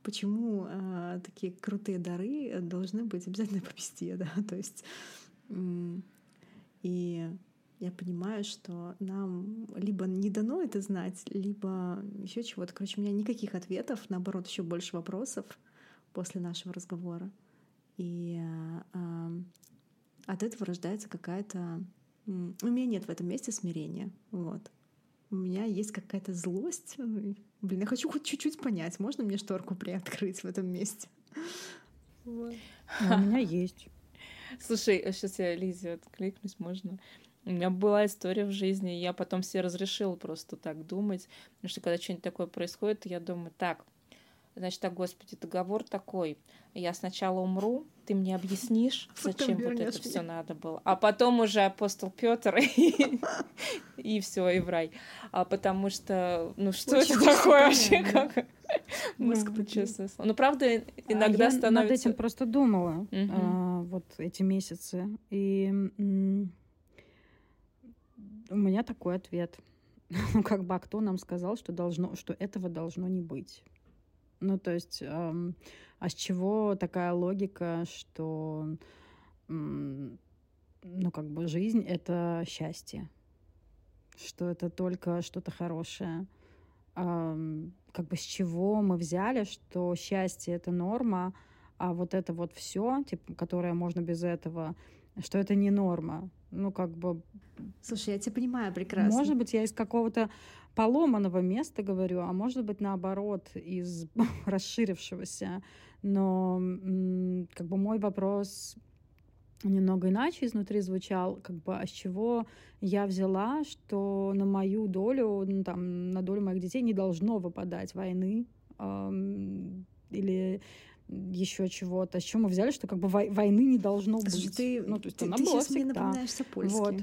Почему э, такие крутые дары должны быть обязательно по песте, да? То есть и я понимаю, что нам либо не дано это знать, либо еще чего-то. Короче, у меня никаких ответов, наоборот, еще больше вопросов после нашего разговора. И от этого рождается какая-то... У меня нет в этом месте смирения. Вот. У меня есть какая-то злость. Блин, я хочу хоть чуть-чуть понять, можно мне шторку приоткрыть в этом месте? Вот. А у меня есть. Слушай, сейчас а я Лизе откликнусь, можно? У меня была история в жизни, я потом себе разрешила просто так думать, потому что когда что-нибудь такое происходит, я думаю, так, Значит, так, Господи, договор такой. Я сначала умру, ты мне объяснишь, зачем вот это все надо было. А потом уже апостол Петр и все, и в рай. А потому что, ну что это такое вообще? Как? Ну, честно. Ну, правда, а иногда становится... над этим просто думала а, вот эти месяцы. И у меня такой ответ. Ну, как бы, а кто нам сказал, что должно, что этого должно не быть? Ну, то есть, эм, а с чего такая логика, что, ну, как бы жизнь — это счастье, что это только что-то хорошее? Как бы с чего мы взяли, что счастье — это норма, а вот это вот все, типа, которое можно без этого, что это не норма. Ну, как бы... Слушай, я тебя понимаю прекрасно. Может быть, я из какого-то поломанного места говорю, а может быть наоборот из расширившегося. Но как бы мой вопрос немного иначе изнутри звучал, как бы, а с чего я взяла, что на мою долю, ну, там, на долю моих детей не должно выпадать войны эм, или еще чего-то. С чего мы взяли, что как бы войны не должно Слушай, быть? Ты, ну, то есть ты, она ты была сейчас всегда. мне напоминаешься польски. Вот.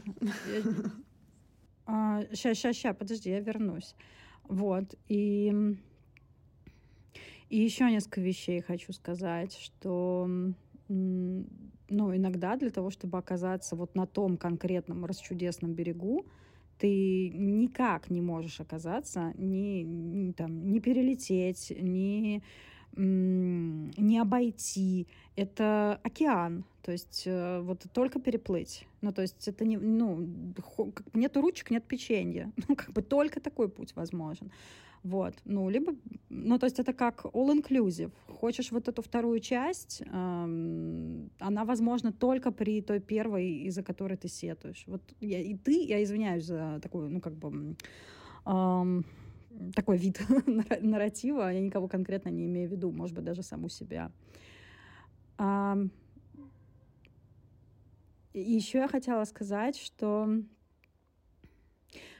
Сейчас, сейчас, сейчас, подожди, я вернусь. Вот. И, и еще несколько вещей хочу сказать, что ну, иногда для того, чтобы оказаться вот на том конкретном расчудесном берегу, ты никак не можешь оказаться, ни, ни, там, не перелететь, ни не обойти. Это океан, то есть э, вот только переплыть. Ну, то есть это не, ну, нет ручек, нет печенья. Ну, как бы только такой путь возможен. Вот, ну, либо, ну, то есть это как all-inclusive. Хочешь вот эту вторую часть, эм, она возможна только при той первой, из-за которой ты сетуешь. Вот я, и ты, я извиняюсь за такую, ну, как бы, эм, такой вид нарратива, я никого конкретно не имею в виду, может быть, даже саму себя. А, еще я хотела сказать, что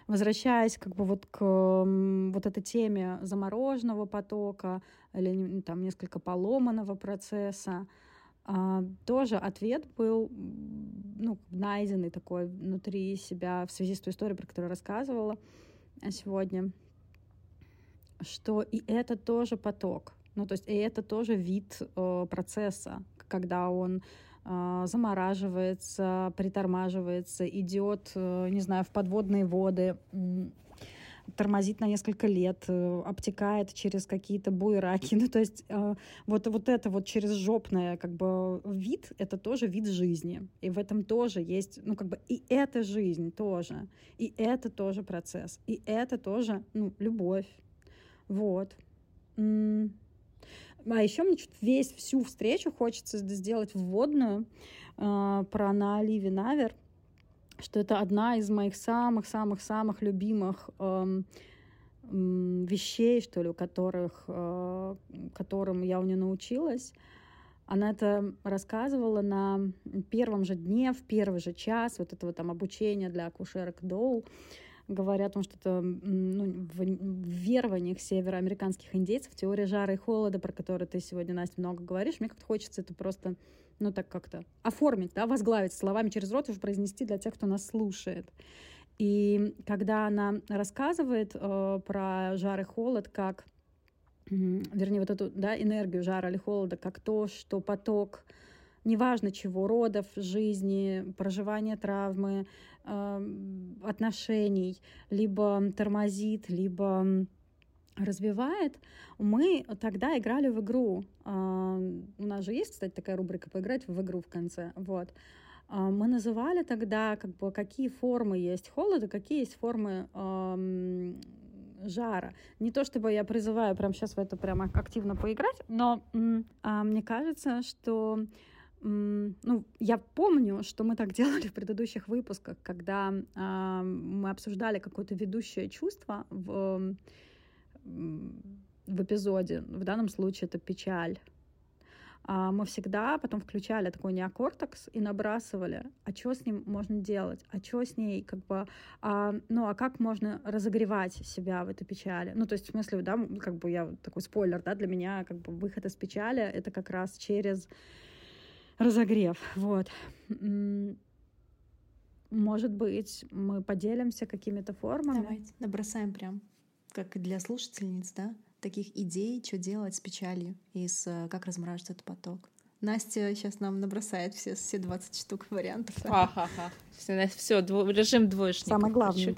возвращаясь как бы вот к вот этой теме замороженного потока или там несколько поломанного процесса, а, тоже ответ был ну, найденный такой внутри себя в связи с той историей, про которую рассказывала сегодня, что и это тоже поток, ну то есть и это тоже вид э, процесса, когда он э, замораживается, притормаживается, идет, э, не знаю, в подводные воды, тормозит на несколько лет, э, обтекает через какие-то буераки. Ну, то есть э, вот, вот это вот через жопное как бы вид, это тоже вид жизни. И в этом тоже есть, ну, как бы и это жизнь тоже, и это тоже процесс, и это тоже, ну, любовь. Вот. А еще мне чуть весь всю встречу хочется сделать вводную э, про на Оливе Навер, что это одна из моих самых-самых-самых любимых эм, вещей, что ли, у которых, э, которым я у нее научилась. Она это рассказывала на первом же дне, в первый же час вот этого там обучения для акушерок Доу говоря о том, что это ну, в, верованиях североамериканских индейцев, теория жара и холода, про которую ты сегодня, Настя, много говоришь, мне как-то хочется это просто, ну, так как-то оформить, да, возглавить словами через рот, уже произнести для тех, кто нас слушает. И когда она рассказывает э, про жар и холод, как, вернее, вот эту, да, энергию жара или холода, как то, что поток неважно чего, родов, жизни, проживания травмы, э, отношений, либо тормозит, либо развивает, мы тогда играли в игру. Э, у нас же есть, кстати, такая рубрика «Поиграть в игру» в конце. Вот. Э, мы называли тогда, как бы, какие формы есть холода, какие есть формы э, жара. Не то чтобы я призываю прямо сейчас в это прямо активно поиграть, но э, мне кажется, что ну, я помню, что мы так делали в предыдущих выпусках, когда э, мы обсуждали какое-то ведущее чувство в, в эпизоде. В данном случае это печаль. А мы всегда потом включали такой неокортекс и набрасывали, а что с ним можно делать, а что с ней, как бы, а, ну, а как можно разогревать себя в этой печали. Ну, то есть, в смысле, да, как бы я такой спойлер, да, для меня как бы выход из печали — это как раз через разогрев. Вот. Может быть, мы поделимся какими-то формами. Давайте набросаем прям, как и для слушательниц, да, таких идей, что делать с печалью и с э, как размораживать этот поток. Настя сейчас нам набросает все, все 20 штук вариантов. Ха-ха-ха. Все, все дво, режим двоечника. Самое главное.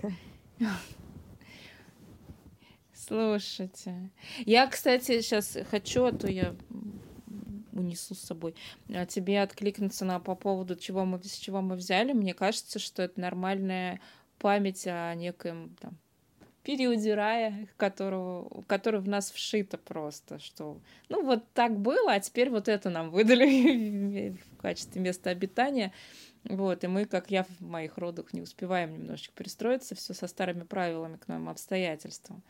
Слушайте. Я, кстати, сейчас хочу, а то я унесу с собой, а тебе откликнуться на по поводу чего мы, с чего мы взяли, мне кажется, что это нормальная память о некоем там, периоде рая, которого, который в нас вшито просто, что ну вот так было, а теперь вот это нам выдали в качестве места обитания. Вот, и мы, как я в моих родах, не успеваем немножечко перестроиться, все со старыми правилами к новым обстоятельствам.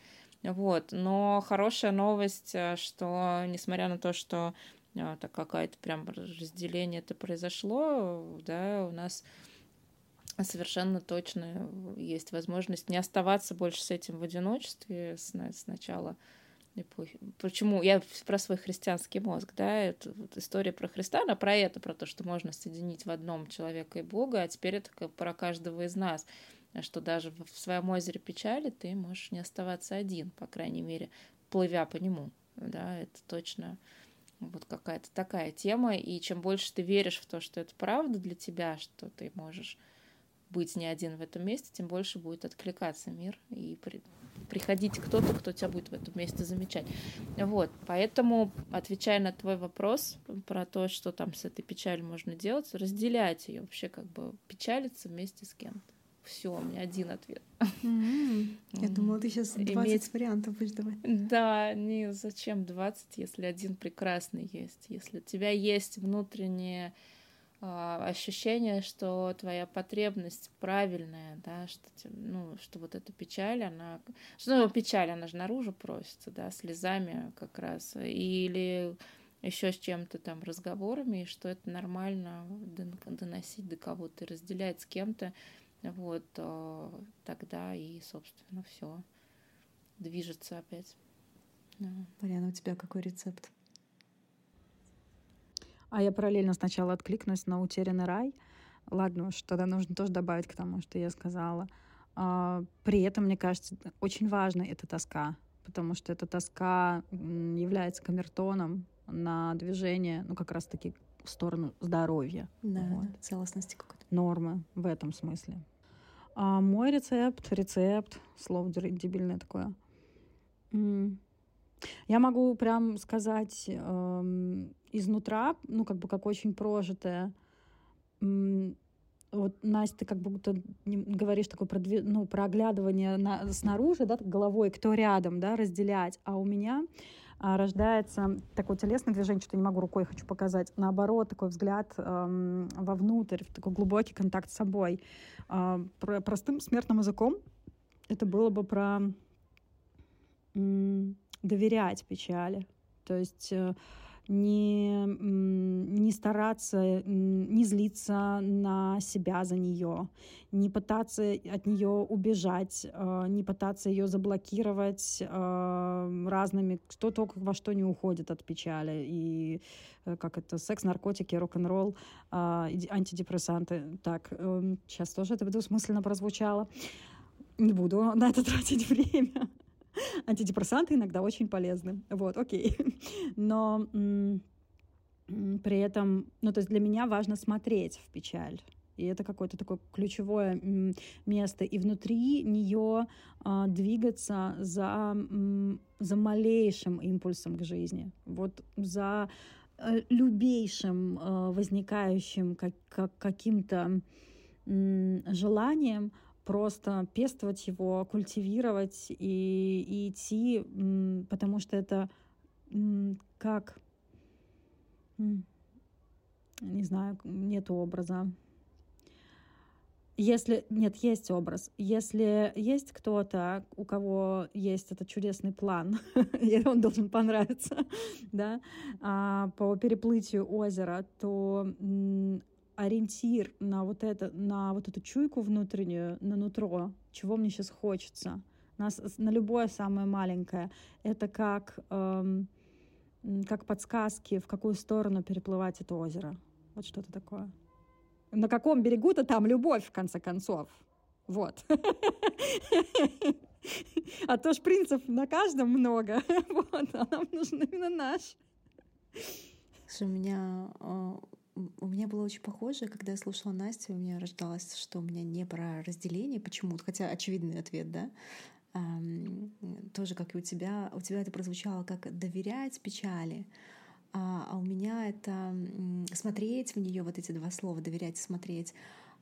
Вот, но хорошая новость, э, что несмотря на то, что так какая-то прям разделение это произошло, да, у нас совершенно точно есть возможность не оставаться больше с этим в одиночестве с, с эпохи. Почему? Я про свой христианский мозг, да, это вот история про Христа, она про это, про то, что можно соединить в одном человека и Бога, а теперь это как про каждого из нас, что даже в своем озере печали ты можешь не оставаться один, по крайней мере, плывя по нему, да, это точно вот какая-то такая тема, и чем больше ты веришь в то, что это правда для тебя, что ты можешь быть не один в этом месте, тем больше будет откликаться мир и при, приходить кто-то, кто тебя будет в этом месте замечать. Вот, поэтому, отвечая на твой вопрос про то, что там с этой печалью можно делать, разделять ее вообще как бы печалиться вместе с кем-то. Все, у меня один ответ. Mm-hmm. Я думала, ты сейчас 20 Иметь... вариантов будешь давать. Да, не зачем 20, если один прекрасный есть. Если у тебя есть внутреннее э, ощущение, что твоя потребность правильная, да, что, ну, что вот эта печаль, она... Что, ну, печаль, она же наружу просится, да, слезами как раз. Или еще с чем-то там разговорами, и что это нормально доносить до кого-то, разделять с кем-то вот, э, тогда и, собственно, все движется опять. Да. Марьяна, у тебя какой рецепт? А я параллельно сначала откликнусь на «Утерянный рай». Ладно уж, тогда нужно тоже добавить к тому, что я сказала. А, при этом, мне кажется, очень важна эта тоска, потому что эта тоска является камертоном на движение, ну, как раз-таки в сторону здоровья. Да, вот. целостности какой-то. Нормы в этом смысле. А мой рецепт, рецепт, слово дебильное такое. Я могу прям сказать эм, изнутра, ну, как бы как очень прожитое. Вот, Настя, ты как будто говоришь такое про, ну, про оглядывание на, снаружи, да, головой, кто рядом, да, разделять. А у меня рождается такое телесное движение, что-то не могу рукой хочу показать. Наоборот, такой взгляд эм, вовнутрь, такой глубокий контакт с собой. Э, про, простым смертным языком это было бы про доверять печали. То есть э, не, не стараться, не злиться на себя за нее, не пытаться от нее убежать, э, не пытаться ее заблокировать э, разными, что только во что не уходит от печали. И как это, секс, наркотики, рок-н-ролл, антидепрессанты. Так, сейчас тоже это двусмысленно прозвучало. Не буду на это тратить время. Антидепрессанты иногда очень полезны. Вот, окей. Но при этом, ну, то есть для меня важно смотреть в печаль. И это какое-то такое ключевое место. И внутри нее а, двигаться за, за малейшим импульсом к жизни. Вот за э, любейшим э, возникающим как, как, каким-то желанием просто пестовать его, культивировать и, и идти, потому что это как, не знаю, нет образа. Если нет, есть образ. Если есть кто-то, у кого есть этот чудесный план, он должен понравиться, да, а, по переплытию озера, то ориентир на вот это, на вот эту чуйку внутреннюю, на нутро, чего мне сейчас хочется, на, на любое самое маленькое. Это как, эм, как подсказки, в какую сторону переплывать это озеро. Вот что-то такое. На каком берегу-то там любовь, в конце концов. Вот. А то ж принцев на каждом много. Вот, а нам нужен именно наш. У меня а, у меня было очень похоже, когда я слушала Настю, у меня рождалось, что у меня не про разделение почему-то, хотя очевидный ответ, да, тоже как и у тебя, у тебя это прозвучало как доверять печали, а, а у меня это смотреть в нее вот эти два слова доверять и смотреть,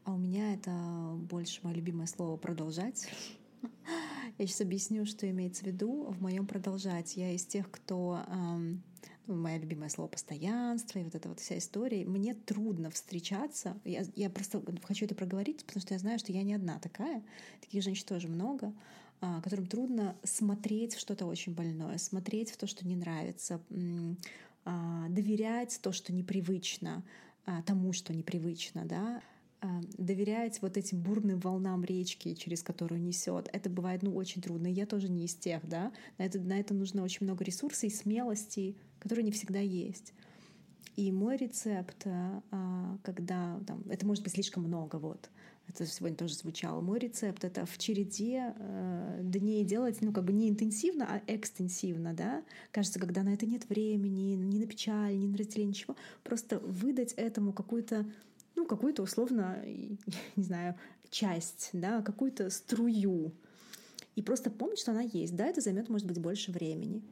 а у меня это больше мое любимое слово продолжать. Я сейчас объясню, что имеется в виду в моем продолжать. Я из тех, кто мое любимое слово постоянство и вот эта вот вся история. Мне трудно встречаться. Я, я просто хочу это проговорить, потому что я знаю, что я не одна такая. Таких женщин тоже много, а, которым трудно смотреть в что-то очень больное, смотреть в то, что не нравится, а, доверять то, что непривычно, а, тому, что непривычно, да, доверять вот этим бурным волнам речки, через которую несет, это бывает ну, очень трудно. Я тоже не из тех, да. На это, на это нужно очень много ресурсов и смелости, которые не всегда есть. И мой рецепт, а, когда там, это может быть слишком много, вот, это сегодня тоже звучало. Мой рецепт — это в череде дней делать, ну, как бы не интенсивно, а экстенсивно, да. Кажется, когда на это нет времени, ни на печаль, ни на разделение, ничего. Просто выдать этому какую-то, какую-то условно, не знаю, часть, да, какую-то струю. И просто помнить, что она есть. Да, это займет, может быть, больше времени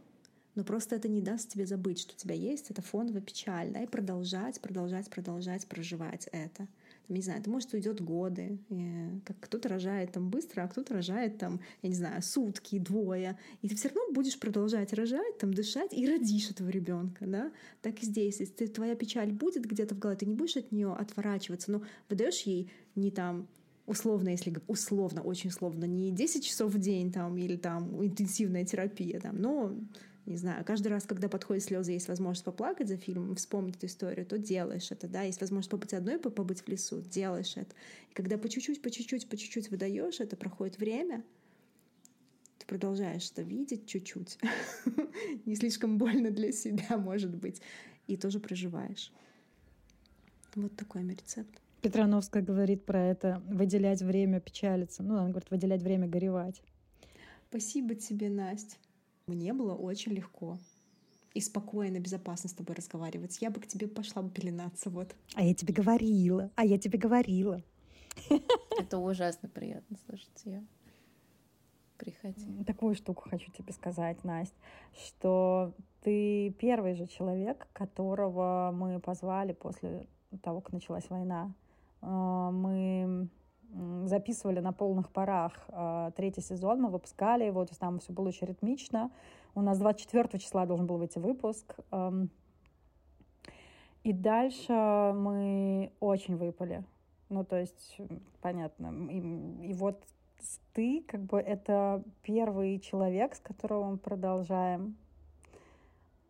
но просто это не даст тебе забыть, что у тебя есть это фоновая печаль, да, и продолжать, продолжать, продолжать проживать это. Не знаю, это может уйдет годы, и как кто-то рожает там быстро, а кто-то рожает там, я не знаю, сутки, двое, и ты все равно будешь продолжать рожать, там дышать и родишь этого ребенка, да. Так и здесь, если ты, твоя печаль будет где-то в голове, ты не будешь от нее отворачиваться, но выдаешь ей не там условно, если условно, очень условно, не 10 часов в день там или там интенсивная терапия, там, но не знаю, каждый раз, когда подходят слезы, есть возможность поплакать за фильмом, вспомнить эту историю, то делаешь это, да, есть возможность побыть одной, побыть в лесу, делаешь это. И когда по чуть-чуть, по чуть-чуть, по чуть-чуть выдаешь, это проходит время, ты продолжаешь это видеть чуть-чуть. Не слишком больно для себя, может быть. И тоже проживаешь. Вот такой мой рецепт. Петрановская говорит про это, выделять время печалиться. Ну, она говорит, выделять время горевать. Спасибо тебе, Настя. Мне было очень легко и спокойно, безопасно с тобой разговаривать. Я бы к тебе пошла бы пеленаться, вот. А я тебе говорила, а я тебе говорила. Это ужасно приятно слышать я. Приходи. Такую штуку хочу тебе сказать, Настя, что ты первый же человек, которого мы позвали после того, как началась война. А, мы записывали на полных парах э, третий сезон, мы выпускали его, то есть там все было очень ритмично. У нас 24 числа должен был выйти выпуск. Эм, и дальше мы очень выпали. Ну, то есть, понятно. И, и вот ты, как бы, это первый человек, с которым мы продолжаем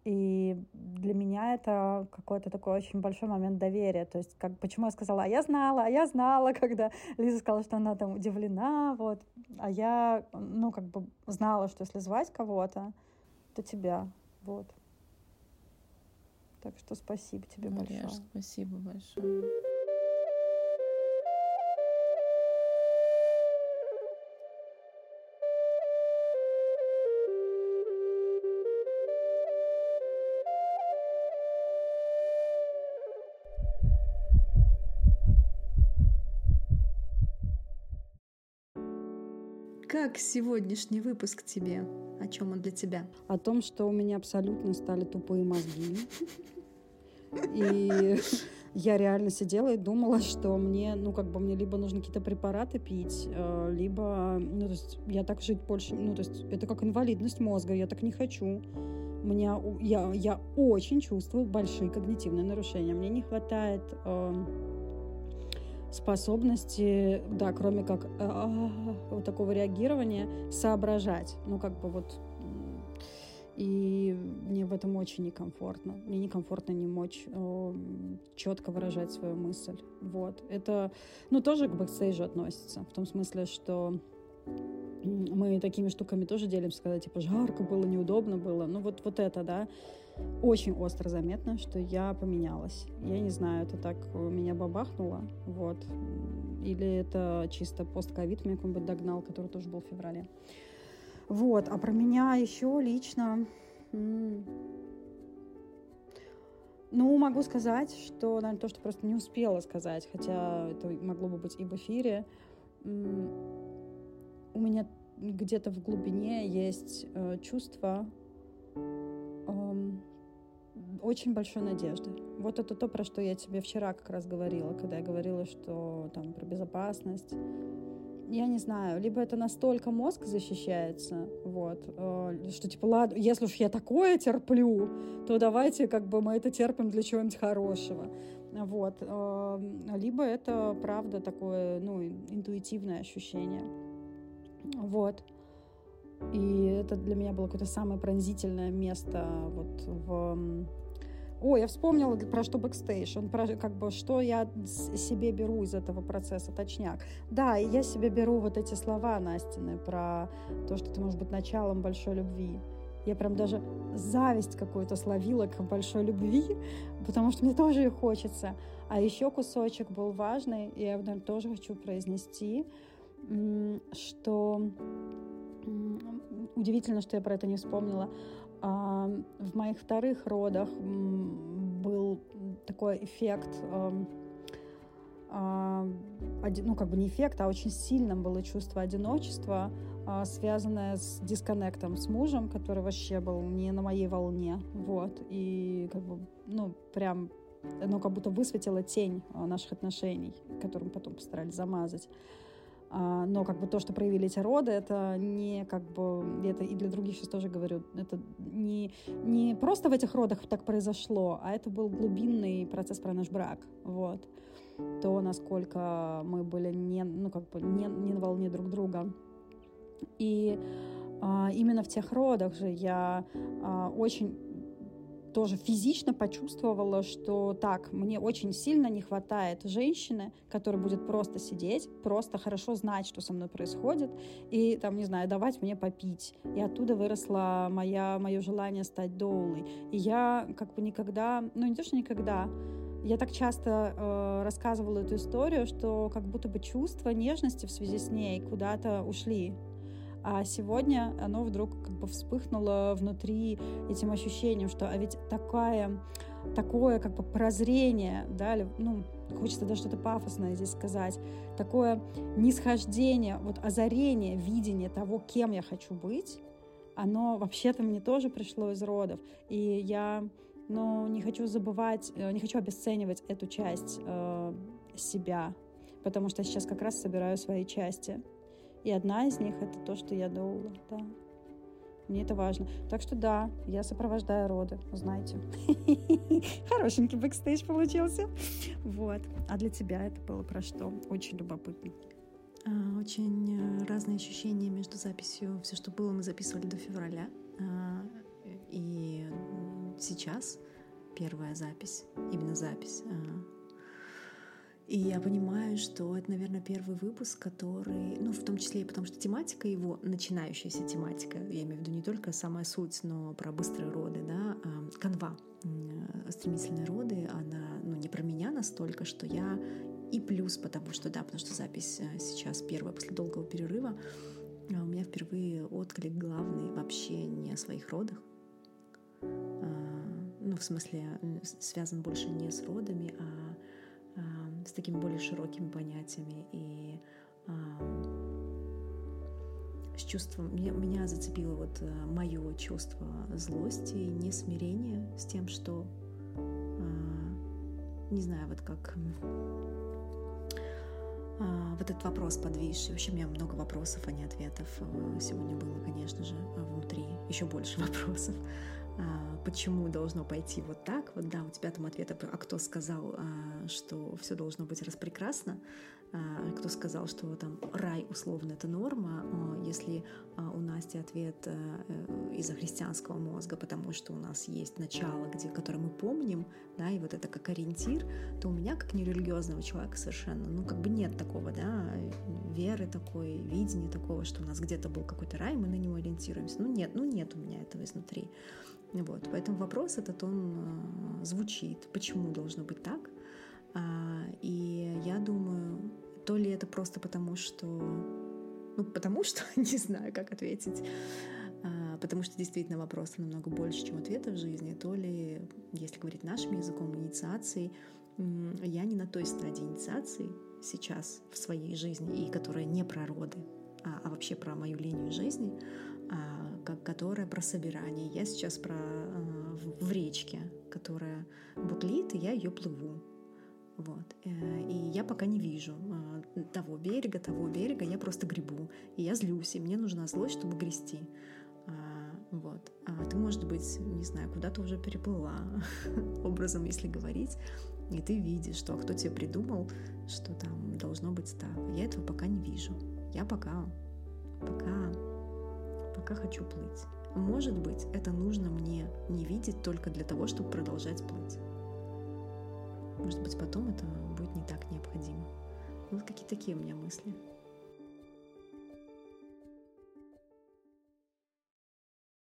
и для меня это какой-то такой очень большой момент доверия. То есть, как, почему я сказала, а я знала, а я знала, когда Лиза сказала, что она там удивлена, вот. А я, ну, как бы знала, что если звать кого-то, то тебя, вот. Так что спасибо тебе Мария, большое. Спасибо большое. Как сегодняшний выпуск тебе? О чем он для тебя? О том, что у меня абсолютно стали тупые мозги. И я реально сидела и думала, что мне, ну, как бы мне либо нужно какие-то препараты пить, э, либо, ну, то есть я так жить больше, ну, то есть это как инвалидность мозга, я так не хочу. Меня, я, я очень чувствую большие когнитивные нарушения. Мне не хватает э, способности, да, кроме как а, вот такого реагирования, соображать. Ну, как бы вот и мне в этом очень некомфортно. Мне некомфортно не мочь э, четко выражать свою мысль. Вот. Это, ну, тоже к бэкстейджу относится. В том смысле, что мы такими штуками тоже делимся, когда, типа, жарко было, неудобно было. Ну, вот, вот это, да очень остро заметно, что я поменялась. Я не знаю, это так меня бабахнуло, вот. Или это чисто постковид меня какой-нибудь догнал, который тоже был в феврале. Вот, а про меня еще лично... Ну, могу сказать, что, наверное, то, что просто не успела сказать, хотя это могло бы быть и в эфире, у меня где-то в глубине есть э, чувство, очень большой надежды. Вот это то, про что я тебе вчера как раз говорила, когда я говорила, что там про безопасность. Я не знаю, либо это настолько мозг защищается, вот, э, что типа, ладно, если уж я такое терплю, то давайте как бы мы это терпим для чего-нибудь хорошего, вот, э, либо это правда такое, ну, интуитивное ощущение, вот. И это для меня было какое-то самое пронзительное место вот в Ой, я вспомнила про что бэкстейдж, он про как бы что я себе беру из этого процесса, точняк. Да, я себе беру вот эти слова Настины про то, что ты можешь быть началом большой любви. Я прям даже зависть какую-то словила к большой любви, потому что мне тоже ее хочется. А еще кусочек был важный, и я, наверное, тоже хочу произнести, что удивительно, что я про это не вспомнила. А, в моих вторых родах был такой эффект, а, ну как бы не эффект, а очень сильным было чувство одиночества, а, связанное с дисконнектом с мужем, который вообще был не на моей волне, вот, и как бы, ну, прям, ну, как будто высветила тень наших отношений, которым потом постарались замазать. А, но как бы то, что проявили эти роды, это не как бы, это и для других сейчас тоже говорю, это не, не просто в этих родах так произошло, а это был глубинный процесс про наш брак, вот. То, насколько мы были не, ну, как бы не, не на волне друг друга. И а, именно в тех родах же я а, очень тоже физично почувствовала, что так, мне очень сильно не хватает женщины, которая будет просто сидеть, просто хорошо знать, что со мной происходит, и там, не знаю, давать мне попить. И оттуда выросло моя, мое желание стать доулой. И я как бы никогда, ну не то, что никогда, я так часто э, рассказывала эту историю, что как будто бы чувства нежности в связи с ней куда-то ушли. А сегодня оно вдруг как бы вспыхнуло внутри этим ощущением, что а ведь такая, такое как бы прозрение, да, ну, хочется даже что-то пафосное здесь сказать, такое нисхождение, вот озарение, видение того, кем я хочу быть, оно вообще-то мне тоже пришло из родов. И я, ну, не хочу забывать, э, не хочу обесценивать эту часть э, себя, потому что сейчас как раз собираю свои части. И одна из них это то, что я доула, да. Мне это важно. Так что да, я сопровождаю роды, знаете. Хорошенький бэкстейдж получился. Вот. А для тебя это было про что? Очень любопытно. А, очень э, разные ощущения между записью. Все, что было, мы записывали до февраля. А, и сейчас первая запись, именно запись а, и я понимаю, что это, наверное, первый выпуск, который, ну, в том числе и потому, что тематика его, начинающаяся тематика, я имею в виду не только самая суть, но про быстрые роды, да, канва, стремительные роды, она, ну, не про меня настолько, что я и плюс, потому что, да, потому что запись э, сейчас первая после долгого перерыва, а у меня впервые отклик главный вообще не о своих родах, а, ну, в смысле, связан больше не с родами, а с такими более широкими понятиями и с чувством меня, меня зацепило вот э, мое чувство злости несмирения с тем, что а, не знаю, вот как а, вот этот вопрос подвисший. Вообще у меня много вопросов, а не ответов э, сегодня было, конечно же, внутри еще больше вопросов. А, почему должно пойти вот так, вот да, у тебя там ответ, а кто сказал, а, что все должно быть распрекрасно, а, кто сказал, что там рай условно это норма, если у Насти ответ э, из-за христианского мозга, потому что у нас есть начало, где, которое мы помним, да, и вот это как ориентир, то у меня, как нерелигиозного человека совершенно, ну, как бы нет такого, да, веры такой, видения такого, что у нас где-то был какой-то рай, мы на него ориентируемся. Ну, нет, ну, нет у меня этого изнутри. Вот, поэтому вопрос этот, он э, звучит, почему должно быть так. А, и я думаю, то ли это просто потому, что... Ну, потому что, не знаю, как ответить. А, потому что действительно вопросов намного больше, чем ответов в жизни. То ли, если говорить нашим языком, инициации, я не на той стадии инициации сейчас в своей жизни, и которая не про роды, а, а вообще про мою линию жизни, которая про собирание. Я сейчас про э, в речке, которая бутлит, и я ее плыву. Вот. Э, и я пока не вижу э, того берега, того берега, я просто грибу. И я злюсь, и мне нужна злость, чтобы грести. А, вот. А ты, может быть, не знаю, куда-то уже переплыла, образом, если говорить, и ты видишь, что а кто тебе придумал, что там должно быть так. Я этого пока не вижу. Я пока, пока пока хочу плыть. Может быть, это нужно мне не видеть только для того, чтобы продолжать плыть. Может быть, потом это будет не так необходимо. Вот какие такие у меня мысли.